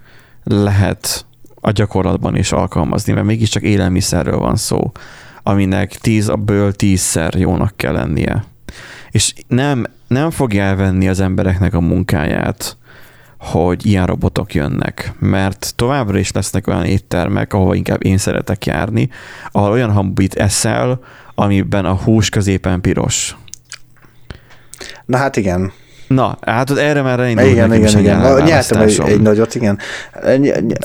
lehet a gyakorlatban is alkalmazni, mert mégiscsak élelmiszerről van szó, aminek tíz a ből tízszer jónak kell lennie. És nem, nem fogja elvenni az embereknek a munkáját, hogy ilyen robotok jönnek, mert továbbra is lesznek olyan éttermek, ahol inkább én szeretek járni, ahol olyan hambit eszel, amiben a hús középen piros. Na hát igen, Na, hát erre már elindult igen, igen, igen. igen. Nyertem egy, egy, nagyot, igen.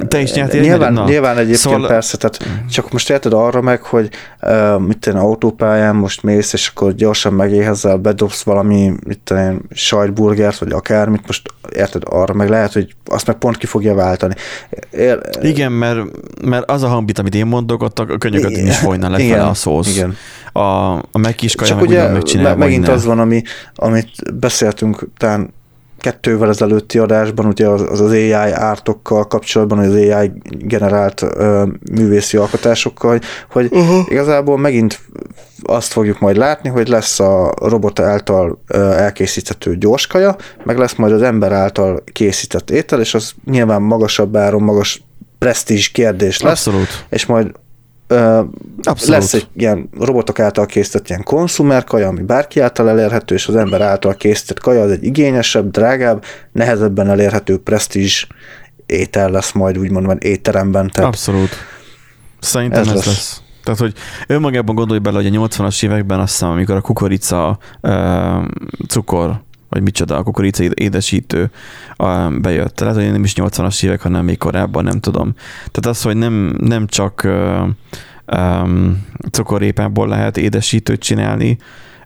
Te is nyertél nyilván, egy nyilván egyébként szóval... persze, tehát csak most érted arra meg, hogy uh, mit tenni autópályán most mész, és akkor gyorsan megéhezel, bedobsz valami, mit tenni, sajtburgert, vagy akármit, most érted arra meg lehet, hogy azt meg pont ki fogja váltani. Ér... Igen, mert, mert az a hambit, amit én mondok, ott a könyököt is folyna lefele a szósz. Igen a, a megkiskaja meg ugye megcsinál, megint az van, ami, amit beszéltünk talán kettővel ezelőtti adásban, ugye az az, az AI ártokkal kapcsolatban, az AI generált ö, művészi alkotásokkal, hogy uh-huh. igazából megint azt fogjuk majd látni, hogy lesz a robot által ö, elkészíthető gyorskaja, meg lesz majd az ember által készített étel, és az nyilván magasabb áron, magas presztízs kérdés lesz. Abszolút. És majd Abszolút. Lesz egy ilyen robotok által készített ilyen konzumer kaja, ami bárki által elérhető, és az ember által készített kaja az egy igényesebb, drágább, nehezebben elérhető presztízs étel lesz majd úgymond majd étteremben. Tehát Abszolút. Szerintem ez, ez lesz. lesz. Tehát, hogy önmagában gondolj bele, hogy a 80-as években azt hiszem, amikor a kukorica uh, cukor vagy micsoda, a kukorica édesítő bejött. Lehet, hogy nem is 80-as évek, hanem még korábban, nem tudom. Tehát az, hogy nem, nem csak um, cukorépából lehet édesítőt csinálni,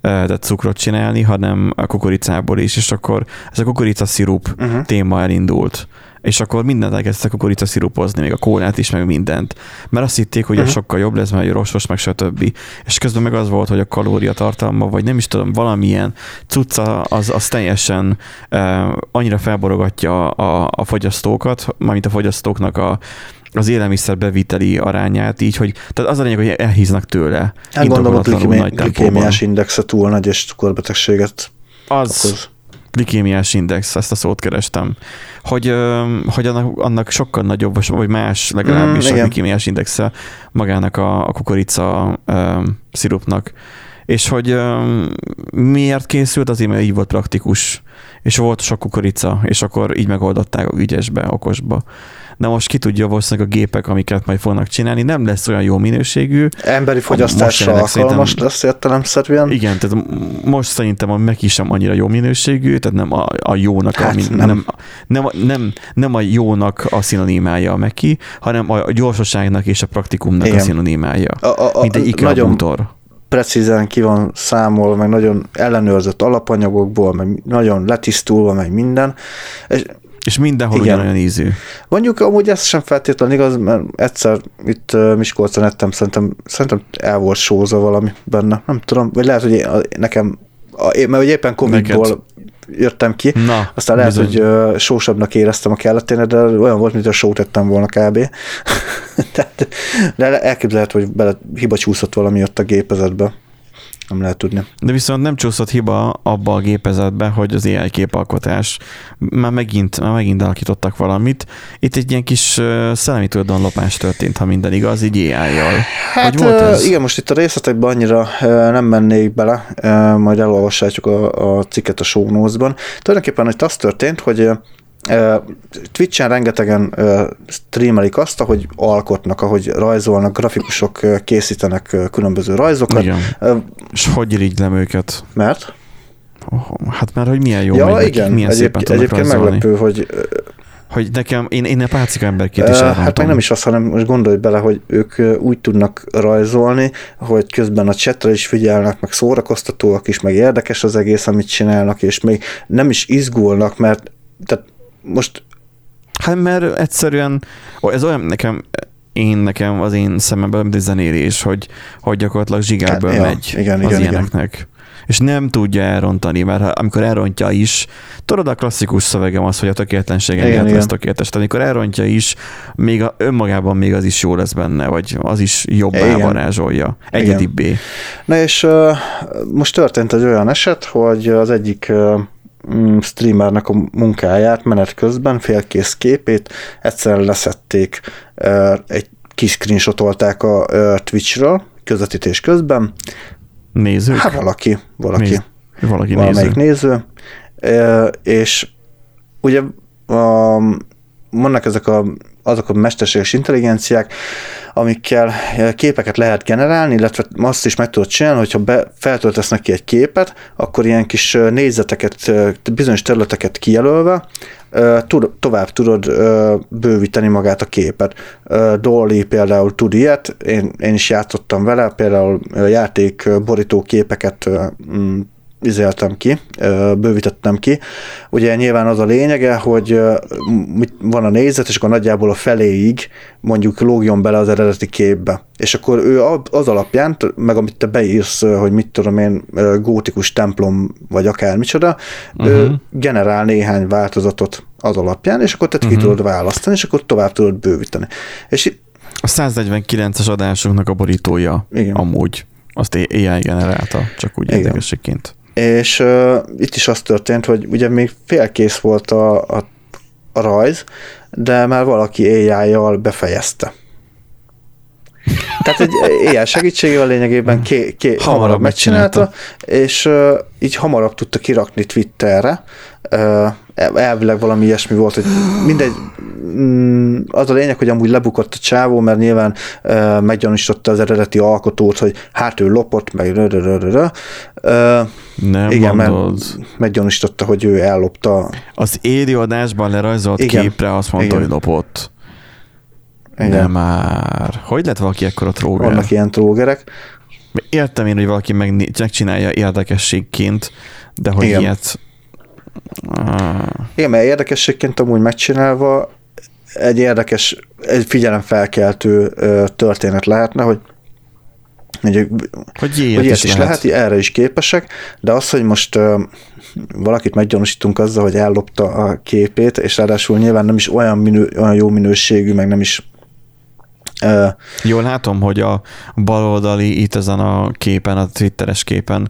tehát cukrot csinálni, hanem a kukoricából is, és akkor ez a kukorica szirup uh-huh. téma elindult és akkor mindent elkezdtek kukorica szirupozni, még a kólát is, meg mindent. Mert azt hitték, hogy uh-huh. sokkal jobb lesz, mert rostos, meg stb. És közben meg az volt, hogy a kalóriatartalma, vagy nem is tudom, valamilyen cucca, az, az teljesen uh, annyira felborogatja a, a fogyasztókat, mármint a fogyasztóknak a, az élelmiszer beviteli arányát, így, hogy tehát az a lényeg, hogy elhíznak tőle. Hát gondolom, a glikémiás indexe túl nagy, és cukorbetegséget az, okoz glikémiás index, ezt a szót kerestem, hogy, hogy annak, annak sokkal nagyobb, vagy más legalábbis mm, a glikémiás indexe magának a, a kukorica um, szirupnak. És hogy um, miért készült, azért mert így volt praktikus, és volt sok kukorica, és akkor így megoldották a ügyesbe, okosba de most ki tudja valószínűleg a gépek, amiket majd fognak csinálni, nem lesz olyan jó minőségű. Emberi fogyasztásra alkalmas lesz értelemszerűen. Igen, tehát most szerintem a meg is sem annyira jó minőségű, tehát nem a, a jónak, hát, a, nem. Nem, nem, nem, nem a jónak a szinonimája a Meki, hanem a gyorsaságnak és a praktikumnak Igen. a szinonimája. A, a, a, Mint egy nagyon, motor precízen ki van számolva, meg nagyon ellenőrzött alapanyagokból, meg nagyon letisztulva, meg minden. És És mindenhol Igen. ugyanolyan ízű. Mondjuk amúgy ez sem feltétlenül igaz, mert egyszer itt Miskolcon ettem, szerintem, szerintem el volt sóza valami benne, nem tudom, vagy lehet, hogy én, nekem, mert éppen Covid-ból jöttem ki, Na, aztán lehet, bizony. hogy sósabbnak éreztem a kelletének, de olyan volt, mint a sót ettem volna kb. Tehát, de elképzelhető, hogy bele hiba csúszott valami ott a gépezetbe. Nem lehet tudni. De viszont nem csúszott hiba abba a gépezetbe, hogy az AI képalkotás már megint, már megint alakítottak valamit. Itt egy ilyen kis szellemi tulajdonlopás történt, ha minden igaz, így AI-jal. Hát hogy volt ez? igen, most itt a részletekben annyira nem mennék bele, majd elolvashatjuk a, a cikket a show notes-ban. Tulajdonképpen itt az történt, hogy Twitch-en rengetegen streamelik azt, ahogy alkotnak, ahogy rajzolnak, grafikusok készítenek különböző rajzokat. Igen. És hogy irigylem őket? Mert? Oh, hát mert hogy milyen jó ja, megy igen, milyen szépen egyébként, tudnak egyébként rajzolni. meglepő, hogy Hogy nekem, én, én a pácika emberként is Ö, elrontom. Hát meg nem is az, hanem most gondolj bele, hogy ők úgy tudnak rajzolni, hogy közben a chatre is figyelnek, meg szórakoztatóak is, meg érdekes az egész, amit csinálnak, és még nem is izgulnak, mert tehát most Hát mert egyszerűen, ez olyan nekem, én nekem az én szememben mint zenélés, hogy, hogy gyakorlatilag zsigákból Hát, ja, megy igen, az igen, ilyeneknek. És nem tudja elrontani, mert ha, amikor elrontja is, tudod a klasszikus szövegem az, hogy a tökéletlensége Igen, igen. lesz tökéletes. Tehát amikor elrontja is, még a, önmagában még az is jó lesz benne, vagy az is jobbá Igen. varázsolja. Egyedibbé. Na és uh, most történt egy olyan eset, hogy az egyik uh, streamernek a munkáját menet közben, félkész képét egyszerűen leszették, egy kis screenshotolták a Twitchről, közvetítés közben. Nézők? Hát valaki, valaki. Néz, valaki valamelyik néző. néző. És ugye a, vannak ezek a, azok a mesterséges intelligenciák, amikkel képeket lehet generálni, illetve azt is meg tudod csinálni, hogyha be, feltöltesz neki egy képet, akkor ilyen kis ö, négyzeteket, ö, bizonyos területeket kijelölve, tovább tudod bővíteni magát a képet. Dolly például tud ilyet, én, én is játszottam vele, például játék borító képeket mm, izeltem ki, bővítettem ki. Ugye nyilván az a lényege, hogy van a nézet, és akkor nagyjából a feléig mondjuk lógjon bele az eredeti képbe. És akkor ő az alapján, meg amit te beírsz, hogy mit tudom én, gótikus templom, vagy akármicsoda, uh-huh. generál néhány változatot az alapján, és akkor te uh-huh. ki tudod választani, és akkor tovább tudod bővíteni. És A 149-es adásunknak a borítója Igen. amúgy. Azt AI generálta, csak úgy érdekességként. És uh, itt is az történt, hogy ugye még félkész volt a, a, a rajz, de már valaki AI-jal befejezte. Tehát egy AI segítségével lényegében ké, ké, hamarabb, Hamarabb megcsinálta, megcsinálta. és uh, így hamarabb tudta kirakni Twitterre. Uh, elvileg valami ilyesmi volt, hogy mindegy, mm, az a lényeg, hogy amúgy lebukott a csávó, mert nyilván uh, meggyanúsította az eredeti alkotót, hogy hát ő lopott, meg rö uh, Nem igen, mondod. mert meggyanúsította, hogy ő ellopta. Az éri adásban lerajzolt Igen. képre azt mondta, Igen. hogy lopott. Igen. Nem már. Hogy lett valaki ekkora tróger? Vannak ilyen trógerek. Értem én, hogy valaki megné- megcsinálja érdekességként, de hogy Igen. ilyet... Igen, mert érdekességként amúgy megcsinálva egy érdekes, egy figyelemfelkeltő történet lehetne, hogy hogy, hogy hogy ilyet, ilyet is lehet, erre is képesek, de az, hogy most ö, valakit meggyanúsítunk azzal, hogy ellopta a képét, és ráadásul nyilván nem is olyan, minő, olyan jó minőségű, meg nem is ö, Jól látom, hogy a baloldali itt ezen a képen, a twitteres képen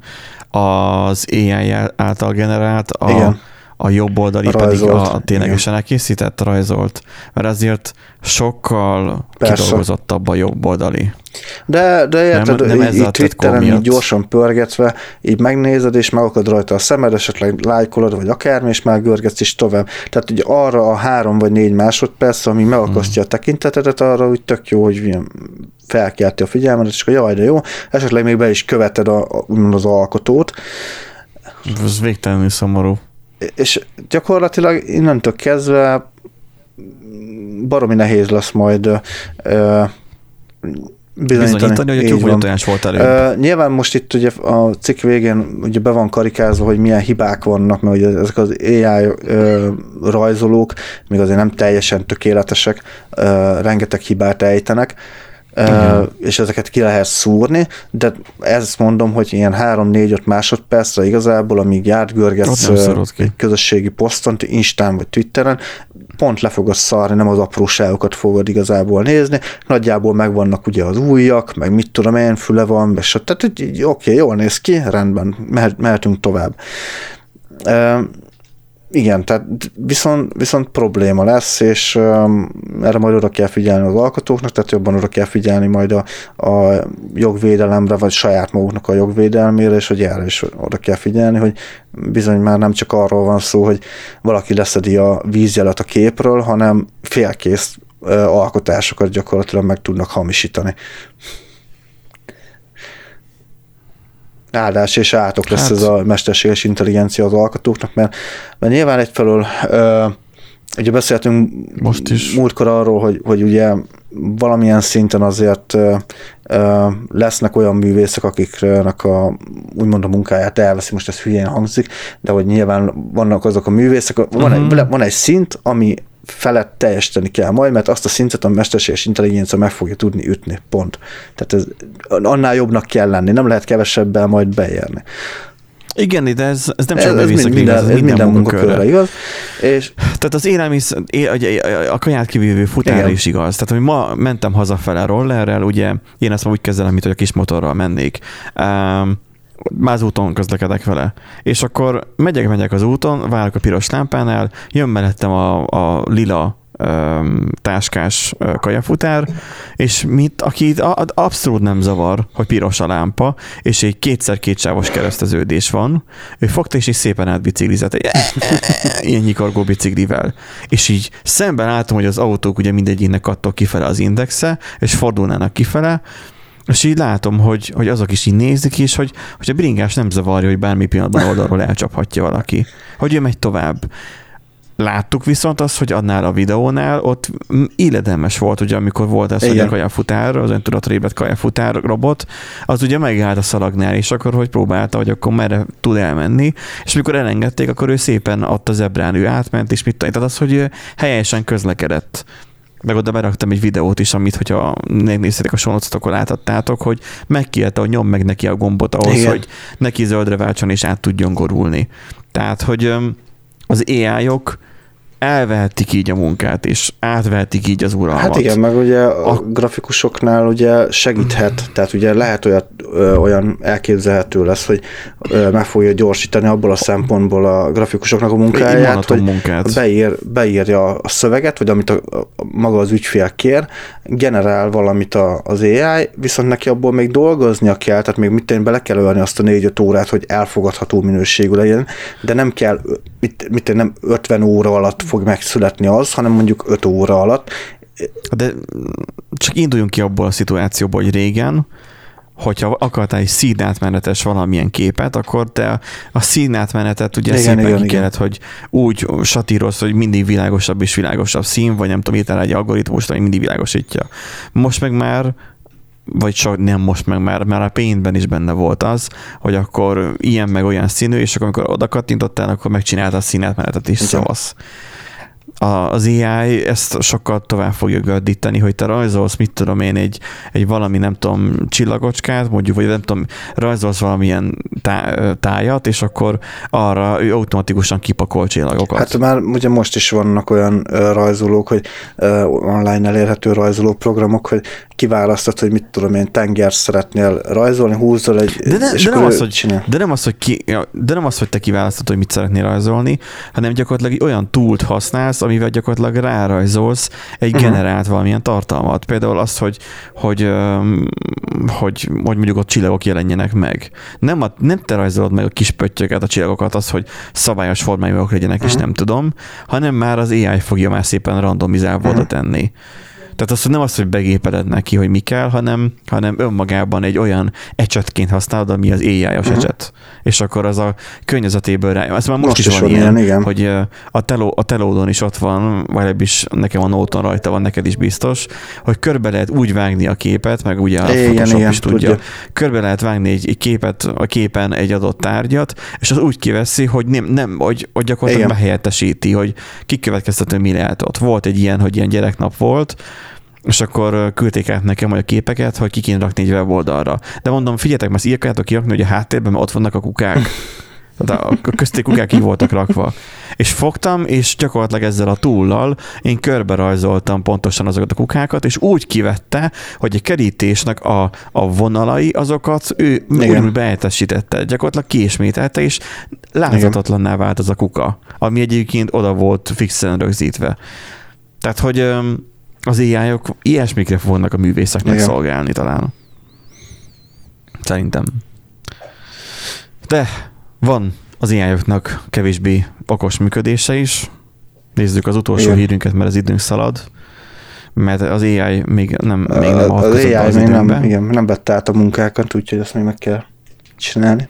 az AI által generált, a, Igen. A jobb oldali Rajzolt, pedig a ténylegesen elkészített, rajzolt, mert azért sokkal Persze. kidolgozottabb a jobb oldali. De, de érted, Nem- nem így, Twitteren így gyorsan pörgetve, így megnézed, és megakad rajta a szemed, esetleg lájkolod, vagy akármi, és már görgetsz is tovább. Tehát ugye arra a három vagy négy másodperc, ami megakasztja Hmm. a tekintetedet, arra úgy tök jó, hogy ilyen felkelti a figyelmedet, és akkor jaj, de jó, esetleg még be is követed a, az alkotót, Ez végtelenül szomorú. És gyakorlatilag innentől kezdve baromi nehéz lesz majd ö, bizonyítani, hogy a tyúk tojás volt előbb. Uh, nyilván most itt ugye a cikk végén ugye be van karikázva, hogy milyen hibák vannak, mert ugye ezek az AI uh, rajzolók még azért nem teljesen tökéletesek, uh, rengeteg hibát ejtenek, Uh, és ezeket ki lehet szúrni, de ezt mondom, hogy ilyen 3-4-5 másodpercre igazából, amíg járt görgetsz egy közösségi poszton, Instán vagy Twitteren, pont le fogod szarni, nem az apróságokat fogod igazából nézni, nagyjából megvannak ugye az újak, meg mit tudom én, füle van, és tehát oké, okay, jól néz ki, rendben, mehetünk tovább. Igen, tehát viszont, viszont probléma lesz, és um, erre majd oda kell figyelni az alkotóknak, tehát jobban oda kell figyelni majd a, a jogvédelemre, vagy saját maguknak a jogvédelmére, és hogy erre is oda kell figyelni, hogy bizony már nem csak arról van szó, hogy valaki leszedi a vízjelet a képről, hanem félkész uh, alkotásokat gyakorlatilag meg tudnak hamisítani. Áldás és átok lesz hát. ez a mesterséges intelligencia az alkotóknak, mert, mert nyilván egyfelől ö, ugye beszéltünk most is múltkor arról, hogy, hogy ugye valamilyen szinten azért ö, ö, lesznek olyan művészek, akiknek a, úgymond a munkáját elveszi, most ez hülyén hangzik, de hogy nyilván vannak azok a művészek, van, uh-huh. egy, van egy szint, ami felett teljesíteni kell majd, mert azt a szintet a mesterséges intelligencia meg fogja tudni ütni, pont. Tehát ez, annál jobbnak kell lenni, nem lehet kevesebbel majd beérni. Igen, de ez, ez nem csak ez, mind, minden, ez minden, minden munkakörre igaz. És Tehát az élelmiszer, a kaját kivívő futára is igaz. Tehát, hogy ma mentem hazafele rollerrel, ugye én ezt ma úgy kezelem, mint hogy a kis motorral mennék. Um, más úton közlekedek vele. És akkor megyek, megyek az úton, várok a piros lámpánál, jön mellettem a, a lila táskás kajafutár, és mit, aki abszolút nem zavar, hogy piros a lámpa, és egy kétszer kétsávos kereszteződés van, ő fogta és így szépen átbiciklizett egy ilyen nyikargó biciklivel. És így szemben álltam, hogy az autók ugye mindegyiknek kattog kifele az indexe, és fordulnának kifele, és így látom, hogy, hogy azok is így nézik, és hogy, hogy a bringás nem zavarja, hogy bármi pillanatban oldalról elcsaphatja valaki. Hogy ő megy tovább. Láttuk viszont azt, hogy annál a videónál ott illedelmes volt, ugye, amikor volt ez, Igen. hogy a kajafutár, az öntudatrébet kajafutár robot, az ugye megállt a szalagnál, és akkor hogy próbálta, hogy akkor merre tud elmenni, és mikor elengedték, akkor ő szépen ott a zebrán, ő átment, és mit tehát az, hogy helyesen közlekedett meg oda beraktam egy videót is, amit, hogyha megnéztétek a sonocot, akkor láthattátok, hogy megkérte, hogy nyom meg neki a gombot ahhoz, Igen. hogy neki zöldre váltson és át tudjon gorulni. Tehát, hogy az AI-ok elvehetik így a munkát, és átvehetik így az uralmat. Hát igen, meg ugye a, a grafikusoknál ugye segíthet, tehát ugye lehet olyat, ö, olyan elképzelhető lesz, hogy ö, meg fogja gyorsítani abból a szempontból a grafikusoknak a munkáját, hogy munkát. Beír, beírja a szöveget, vagy amit a, a, maga az ügyfél kér, generál valamit a, az AI, viszont neki abból még dolgoznia kell, tehát még mit bele kell ölni azt a négy-öt órát, hogy elfogadható minőségű legyen, de nem kell, mit, mit nem 50 óra alatt fog megszületni az, hanem mondjuk 5 óra alatt. De csak induljunk ki abból a szituációból, hogy régen, hogyha akartál egy színátmenetes valamilyen képet, akkor te a színátmenetet ugye igen, szépen igen, ki kellett, hogy úgy satíroz, hogy mindig világosabb és világosabb szín, vagy nem tudom, írtál egy algoritmust, ami mindig világosítja. Most meg már vagy csak nem most meg már, már a pénzben is benne volt az, hogy akkor ilyen meg olyan színű, és akkor amikor oda kattintottál, akkor megcsinálta a színátmenetet is, szavasz az AI ezt sokkal tovább fogja gördíteni, hogy te rajzolsz, mit tudom én, egy, egy valami, nem tudom, csillagocskát, mondjuk, vagy nem tudom, rajzolsz valamilyen tá- tájat, és akkor arra ő automatikusan kipakol csillagokat. Hát már ugye most is vannak olyan rajzolók, hogy online elérhető rajzoló programok, hogy kiválasztod, hogy mit tudom én, tenger szeretnél rajzolni, húzol egy... De, ne, de, nem az, hogy, de, nem az, hogy ki, de nem az, hogy te kiválasztod, hogy mit szeretnél rajzolni, hanem gyakorlatilag olyan túlt használsz, amivel gyakorlatilag rárajzolsz egy uh-huh. generált valamilyen tartalmat. Például azt, hogy, hogy, hogy, hogy mondjuk ott csillagok jelenjenek meg. Nem, a, nem te rajzolod meg a kis pöttyöket, a csillagokat, az, hogy szabályos formájúak legyenek, uh-huh. és nem tudom, hanem már az AI fogja már szépen randomizálva uh-huh. oda tenni. Tehát az, hogy nem az, hogy begépeled neki, hogy mi kell, hanem, hanem önmagában egy olyan ecsetként használod, ami az AI-os uh-huh. ecset. És akkor az a környezetéből rá. Ez már most, most is, is van ilyen, ilyen, hogy a, teló, a telódon is ott van, vagy legalábbis nekem a nóton rajta van, neked is biztos, hogy körbe lehet úgy vágni a képet, meg ugye a igen, Photoshop igen, is tudja. tudja. Körbe lehet vágni egy képet, a képen egy adott tárgyat, és az úgy kiveszi, hogy nem, nem hogy, hogy gyakorlatilag igen. behelyettesíti, hogy kikövetkeztető mi lehet ott. Volt egy ilyen, hogy ilyen gyereknap volt, és akkor küldték át nekem a képeket, hogy ki kéne rakni egy weboldalra. De mondom, figyeljetek, mert írjátok kirakni, hogy a háttérben, mert ott vannak a kukák. Tehát a közti kukák ki voltak rakva. És fogtam, és gyakorlatilag ezzel a túllal én körbe rajzoltam pontosan azokat a kukákat, és úgy kivette, hogy a kerítésnek a, a vonalai, azokat ő úgy behetesítette, gyakorlatilag kiismételte, és láthatatlanná vált az a kuka, ami egyébként oda volt fixen rögzítve. Tehát, hogy az ai -ok ilyesmikre fognak a művészeknek Igen. szolgálni talán. Szerintem. De van az ai kevésbé okos működése is. Nézzük az utolsó Igen. hírünket, mert az időnk szalad. Mert az AI még nem, még nem az AI az még nem, igen, nem vette át a munkákat, úgyhogy azt még meg kell csinálni.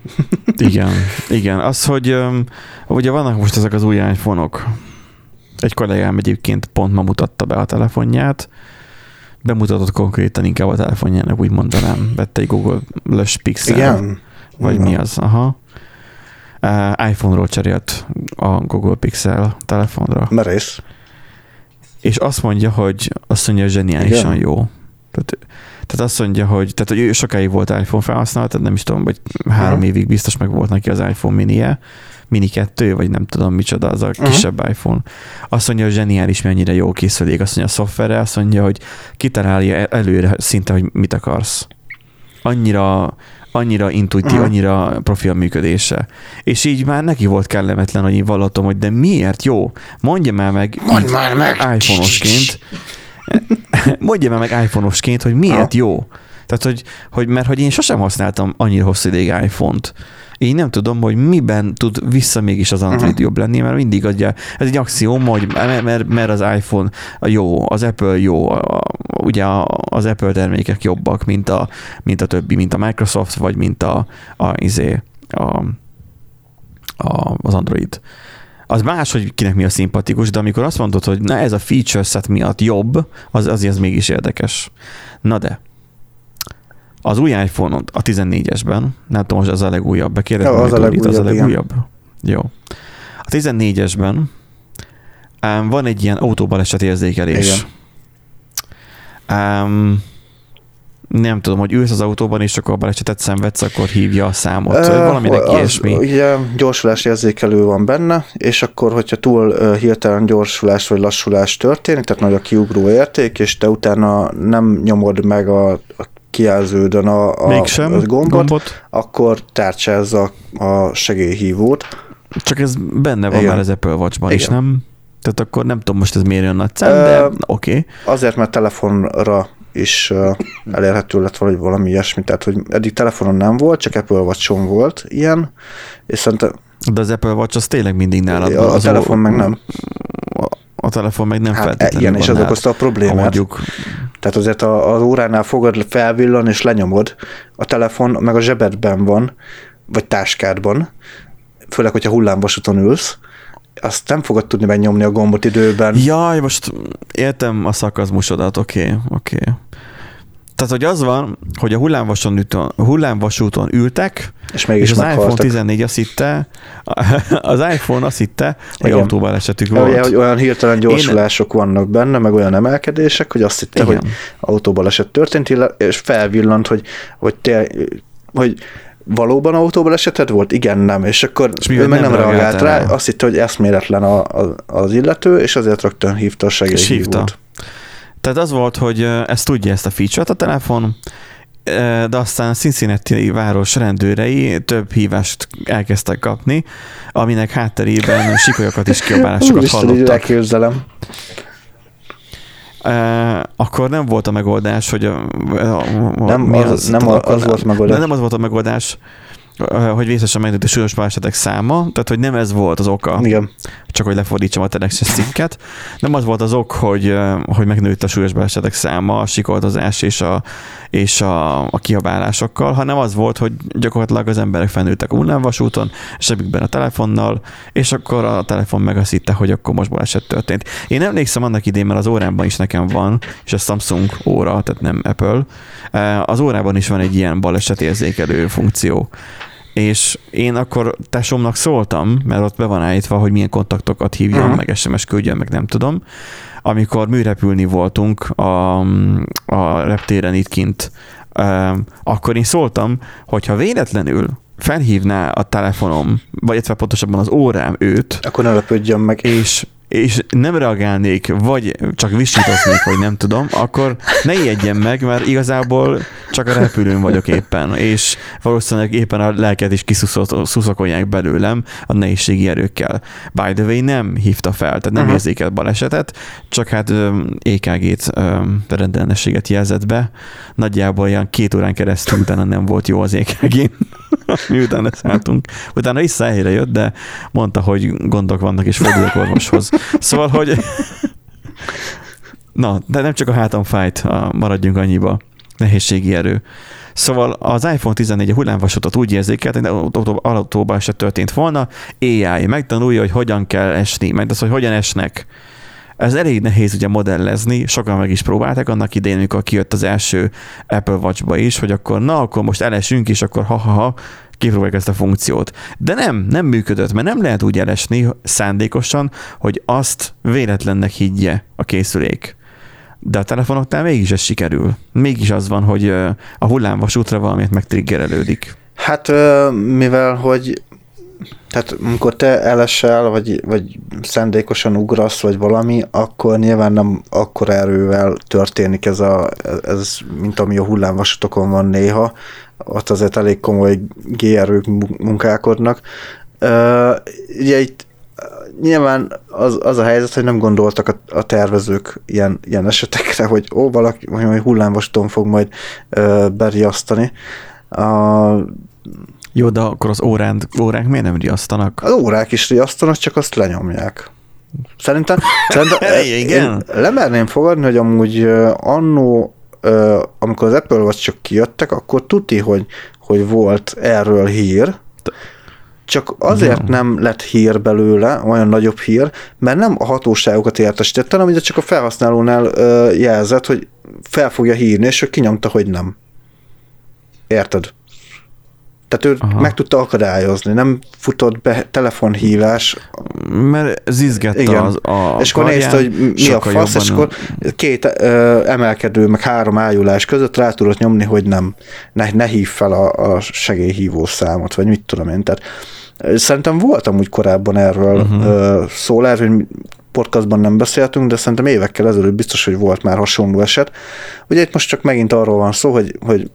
igen, igen. Az, hogy ugye vannak most ezek az új iPhone-ok, egy kollégám egyébként pont ma mutatta be a telefonját, bemutatott konkrétan inkább a telefonjának, úgy mondanám. Vette egy Google-lös Pixel. Igen? Vagy Igen. mi az? Aha. IPhone-ról cserélt a Google Pixel telefonra. Merész. És azt mondja, hogy azt mondja, zseniálisan Igen. jó. Tehát, tehát azt mondja, hogy, tehát, hogy ő sokáig volt iPhone felhasználó, tehát nem is tudom, vagy három uh-huh. évig biztos meg volt neki az iPhone mini Mini 2, vagy nem tudom micsoda, az a uh-huh. kisebb iPhone. Azt mondja, hogy zseniális, mennyire jó készülék. Azt mondja, a szoftverre azt mondja, hogy kitalálja előre szinte, hogy mit akarsz. Annyira, annyira intuitív, uh-huh. annyira profi a működése. És így már neki volt kellemetlen, hogy én vallatom, hogy de miért jó? Mondja már meg, Mondj már meg. iPhone-osként, mondja már meg iPhone-osként, hogy miért ha. jó. Tehát, hogy, hogy, mert hogy én sosem használtam annyira hosszú ideig iPhone-t, így nem tudom, hogy miben tud vissza mégis az Android uh-huh. jobb lenni, mert mindig adja, ez egy axióm, hogy mert, mert az iPhone jó, az Apple jó, ugye az Apple termékek jobbak, mint a, mint a többi, mint a Microsoft, vagy mint a, a, izé, a, a, az Android. Az más, hogy kinek mi a szimpatikus, de amikor azt mondod, hogy na ez a feature set miatt jobb, az, azért az mégis érdekes. Na de, az új iPhone-on, a 14-esben, nem tudom, most az a legújabb, bekérdezem, ja, az, a legújabb, az a legújabb. Jó. A 14-esben um, van egy ilyen autóbaleset érzékelés. Igen. Um, nem tudom, hogy ülsz az autóban, és akkor a balesetet szenvedsz, akkor hívja a számot. Uh, Valaminek az, ilyesmi. Ugye gyorsulás érzékelő van benne, és akkor, hogyha túl uh, hirtelen gyorsulás vagy lassulás történik, tehát nagy a kiugró érték, és te utána nem nyomod meg a, a kijelződön a, a, Mégsem, a gombot, gombot, akkor tárcsázza a segélyhívót. Csak ez benne van Igen. már az Apple Watch-ban is, nem? Tehát akkor nem tudom most ez miért jön nagy szám, de oké. Okay. Azért, mert telefonra is elérhető lett valahogy valami ilyesmi, tehát hogy eddig telefonon nem volt, csak Apple Watch-on volt ilyen, és szerintem... De az Apple Watch az tényleg mindig nálad. A, a telefon meg nem. A telefon meg nem hát, feltétlenül Igen, és az okozta a problémát. Mondjuk... Tehát azért a, az óránál fogad, felvillan és lenyomod, a telefon meg a zsebedben van, vagy táskádban, főleg, hogyha hullámvasúton ülsz, azt nem fogod tudni megnyomni a gombot időben. Jaj, most értem a szakazmusodat, oké, okay, oké. Okay. Tehát, hogy az van, hogy a hullámvasúton, hullámvasúton ültek, és, és az meghaltak. iPhone 14 azt hitte, az iPhone azt hitte, hogy autóbalesetük volt. Ugye, hogy olyan hirtelen gyorsulások Én... vannak benne, meg olyan emelkedések, hogy azt hitte, Igen. hogy autóbaleset történt, és felvillant, hogy, hogy, te, hogy valóban autóbaleseted volt? Igen, nem. És akkor és ő meg nem, nem reagált rá, rá, azt hitte, hogy eszméletlen a, a, az illető, és azért rögtön hívta a segélyhívót. Tehát az volt, hogy ezt tudja ezt a feature-t a telefon, de aztán Cincinnati város rendőrei több hívást elkezdtek kapni, aminek hátterében sikolyokat és kiabálásokat hallottak. elképzelem. akkor nem volt a megoldás, hogy a, a, nem, mi az, az, nem az, az volt a megoldás. Nem az volt a megoldás, hogy vészesen megnőtt a súlyos balesetek száma, tehát hogy nem ez volt az oka, Igen. csak hogy lefordítsam a telexes cikket, nem az volt az ok, hogy, hogy megnőtt a súlyos balesetek száma, a sikoltozás és a, és a, a kiabálásokkal, hanem az volt, hogy gyakorlatilag az emberek felnőttek a hullámvasúton, zsebükben a telefonnal, és akkor a telefon meg azt hitte, hogy akkor most baleset történt. Én emlékszem annak idén, mert az órámban is nekem van, és a Samsung óra, tehát nem Apple, az órában is van egy ilyen balesetérzékelő funkció és én akkor tesómnak szóltam, mert ott be van állítva, hogy milyen kontaktokat hívjon, uh-huh. meg SMS küldjön, meg nem tudom. Amikor műrepülni voltunk a, a reptéren itt kint, akkor én szóltam, hogyha véletlenül felhívná a telefonom, vagy illetve pontosabban az órám őt, akkor ne lepődjön meg. És és nem reagálnék, vagy csak visítoznék, vagy nem tudom, akkor ne ijedjen meg, mert igazából csak a repülőn vagyok éppen, és valószínűleg éppen a lelket is kiszuszakolják belőlem a nehézségi erőkkel. By the way, nem hívta fel, tehát nem uh-huh. érzékelt balesetet, csak hát EKG-t, rendellenességet jelzett be. Nagyjából ilyen két órán keresztül utána nem volt jó az ekg miután leszálltunk. Utána vissza helyre jött, de mondta, hogy gondok vannak, és fordulok orvoshoz. Szóval, hogy na, de nem csak a hátam fájt, maradjunk annyiba. Nehézségi erő. Szóval az iPhone 14 a hullámvasutat úgy érzékelt, hogy autóban se történt volna, AI megtanulja, hogy hogyan kell esni, meg az, hogy hogyan esnek. Ez elég nehéz ugye modellezni, sokan meg is próbálták annak idején, amikor kijött az első Apple Watch-ba is, hogy akkor na, akkor most elesünk, és akkor ha-ha-ha, kipróbáljuk ezt a funkciót. De nem, nem működött, mert nem lehet úgy elesni szándékosan, hogy azt véletlennek higgye a készülék. De a telefonoknál mégis ez sikerül. Mégis az van, hogy a hullámvasútra valamit megtriggerelődik. Hát mivel, hogy tehát amikor te elesel, vagy, vagy szándékosan ugrasz, vagy valami, akkor nyilván nem akkor erővel történik ez, a, ez mint ami a hullámvasutokon van néha, ott azért elég komoly GRU-k munkálkodnak. Ugye itt nyilván az, az a helyzet, hogy nem gondoltak a, a tervezők ilyen, ilyen esetekre, hogy ó, valaki hogy hullámvaston fog majd uh, beriasztani. Uh, jó, de akkor az órán, órák miért nem riasztanak? Az órák is riasztanak, csak azt lenyomják. Szerintem, szerintem Igen. lemerném fogadni, hogy amúgy annó, amikor az Apple vagy csak kijöttek, akkor tuti, hogy, hogy volt erről hír, csak azért ja. nem lett hír belőle, olyan nagyobb hír, mert nem a hatóságokat értesítette, hanem ugye csak a felhasználónál jelzett, hogy fel fogja hírni, és ő kinyomta, hogy nem. Érted? Tehát ő Aha. meg tudta akadályozni, nem futott be telefonhívás. Mert zizgette Igen. az a És akkor nézte, hogy mi a fasz, és akkor két ö, emelkedő, meg három ájulás között rá tudott nyomni, hogy nem, ne, ne hív fel a, a segélyhívó számot, vagy mit tudom én. Tehát szerintem voltam úgy korábban erről uh-huh. ö, szó, lehet, hogy podcastban nem beszéltünk, de szerintem évekkel ezelőtt biztos, hogy volt már hasonló eset. Ugye itt most csak megint arról van szó, hogy, hogy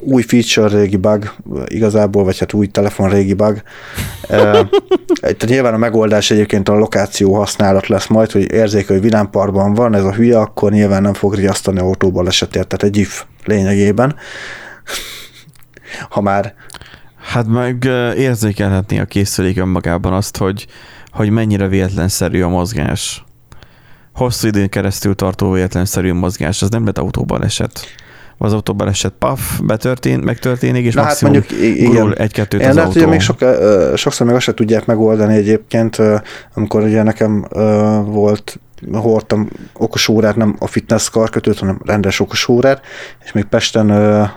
új feature régi bug, igazából, vagy hát új telefon régi bug. Tehát nyilván a megoldás egyébként a lokáció használat lesz majd, hogy érzékel, hogy vidámparkban van ez a hülye, akkor nyilván nem fog riasztani autóból esetért, tehát egy if lényegében. ha már Hát meg érzékelhetni a készülék önmagában azt, hogy, hogy mennyire véletlenszerű a mozgás. Hosszú időn keresztül tartó véletlenszerű mozgás, az nem lett autóban esett az autóban esett paf, betörtént, megtörténik, és Na, hát mondjuk, igen. egy-kettőt az lehet, autó. még sok, sokszor meg azt se tudják megoldani egyébként, amikor ugye nekem volt hordtam okos órát, nem a fitness karkötőt, hanem rendes okos órát, és még Pesten uh,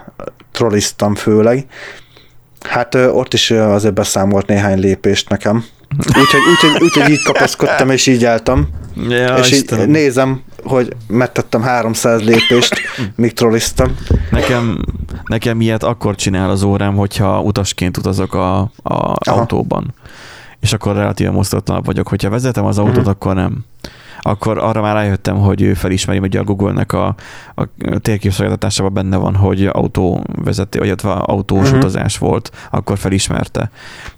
trolliztam főleg. Hát uh, ott is azért beszámolt néhány lépést nekem. Úgyhogy úgy, úgy, úgy, így kapaszkodtam, és így álltam. Ja, és így nézem, hogy megtettem 300 lépést, míg trolliztam. Nekem, nekem ilyet akkor csinál az órám, hogyha utasként utazok a, a autóban. És akkor relatíve mozdulatlan vagyok. Hogyha vezetem az autót, uh-huh. akkor nem akkor arra már rájöttem, hogy ő felismeri, hogy a Google-nek a, a térképszolgáltatásában benne van, hogy autóvezető, vagy autós uh-huh. utazás volt, akkor felismerte.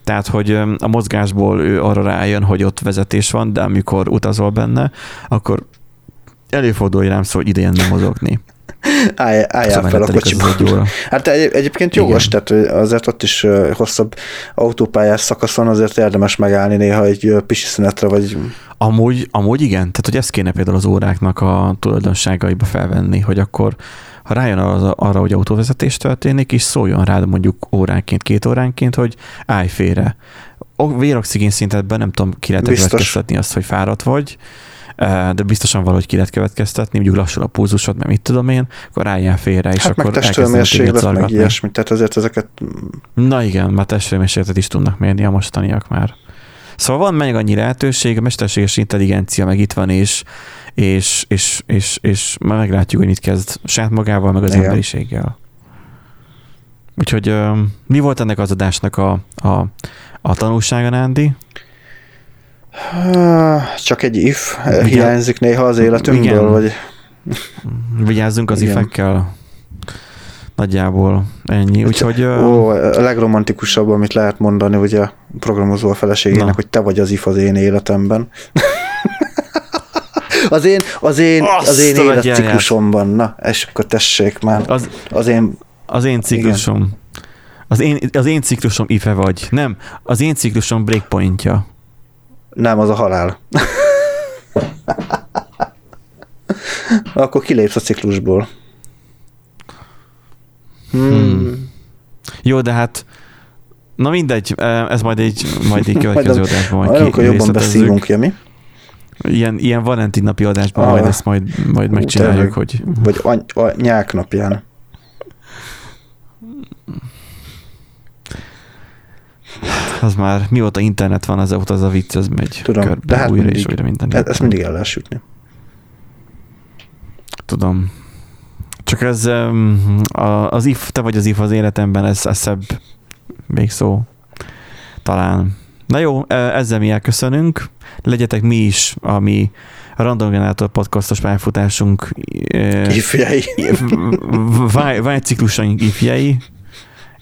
Tehát, hogy a mozgásból ő arra rájön, hogy ott vezetés van, de amikor utazol benne, akkor előfordul, hogy rám szól, hogy idejen nem mozogni. Állj, álljál fel a kocsiba. Hát egy, egyébként jogos, Igen. tehát azért ott is hosszabb autópályás szakaszon azért érdemes megállni néha egy pisi szünetre, vagy... Amúgy, amúgy igen, tehát hogy ezt kéne például az óráknak a tulajdonságaiba felvenni, hogy akkor ha rájön arra, arra, hogy autóvezetés történik, és szóljon rád mondjuk óránként, két óránként, hogy állj félre. A véroxigén szintetben nem tudom, ki lehet azt, hogy fáradt vagy, de biztosan valahogy ki lehet következtetni, mondjuk lassul a pulzusod, mert mit tudom én, akkor álljál félre, és hát akkor meg testőrmérséklet, meg ilyesmi, tehát azért ezeket... Na igen, már testőrmérsékletet is tudnak mérni a mostaniak már. Szóval van meg annyi lehetőség, a mesterséges intelligencia meg itt van, és, és, és, és, és már meglátjuk, hogy mit kezd saját magával, meg az Igen. emberiséggel. Úgyhogy mi volt ennek az adásnak a, a, a tanulsága, Nándi? Csak egy if Vigyá... hiányzik néha az életünkből, Igen. vagy... Vigyázzunk az Igen. ifekkel. Nagyjából ennyi. Úgyhogy, Ó, a legromantikusabb, amit lehet mondani, ugye a programozó a feleségének, Na. hogy te vagy az if az én életemben. az én, az én, Azt az én életciklusomban. Na, és akkor tessék már. Az, az én... Az én ciklusom. Az én, az én ciklusom ife vagy. Nem, az én ciklusom breakpointja. Nem, az a halál. Akkor kilépsz a ciklusból. Hmm. Hmm. Jó, de hát na mindegy, ez majd egy, majd egy következő adásban majd ki, jobban beszélünk, ki, mi? Ilyen, ilyen Valentin napi adásban ah, majd ezt majd, majd megcsináljuk, hogy... Vagy any, anyák napján. Az már mióta internet van, az az a vicc, az megy Tudom, körbe, de hát újra mindig, és újra minden. Ez, ezt mindig el lehet sütni. Tudom. Csak ez az if, te vagy az if az életemben, ez, ez szebb végszó. Talán. Na jó, e, ezzel mi elköszönünk. Legyetek mi is, ami a Random Generator podcastos pályafutásunk e, ifjei. Vágyciklusaink ifjei,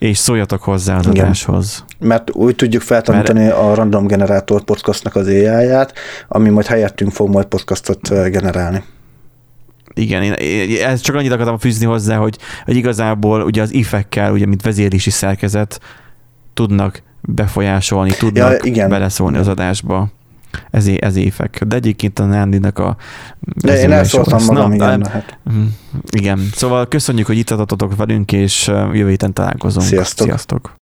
és szóljatok hozzá az Igen. adáshoz. Mert úgy tudjuk feltanítani Mert... a Random Generator podcastnak az ai ami majd helyettünk fog majd podcastot generálni. Igen, én, én ezt csak annyit akartam fűzni hozzá, hogy, hogy igazából ugye az ifekkel, ugye mint vezérési szerkezet tudnak befolyásolni, tudnak ja, igen. beleszólni az adásba. Ez, ez évek. De egyébként a Nándinak a... De én elszóltam magam, Na, igen. De, hát. Mhm. Igen. Szóval köszönjük, hogy itt adatotok velünk, és jövő héten találkozunk. Sziasztok. Sziasztok.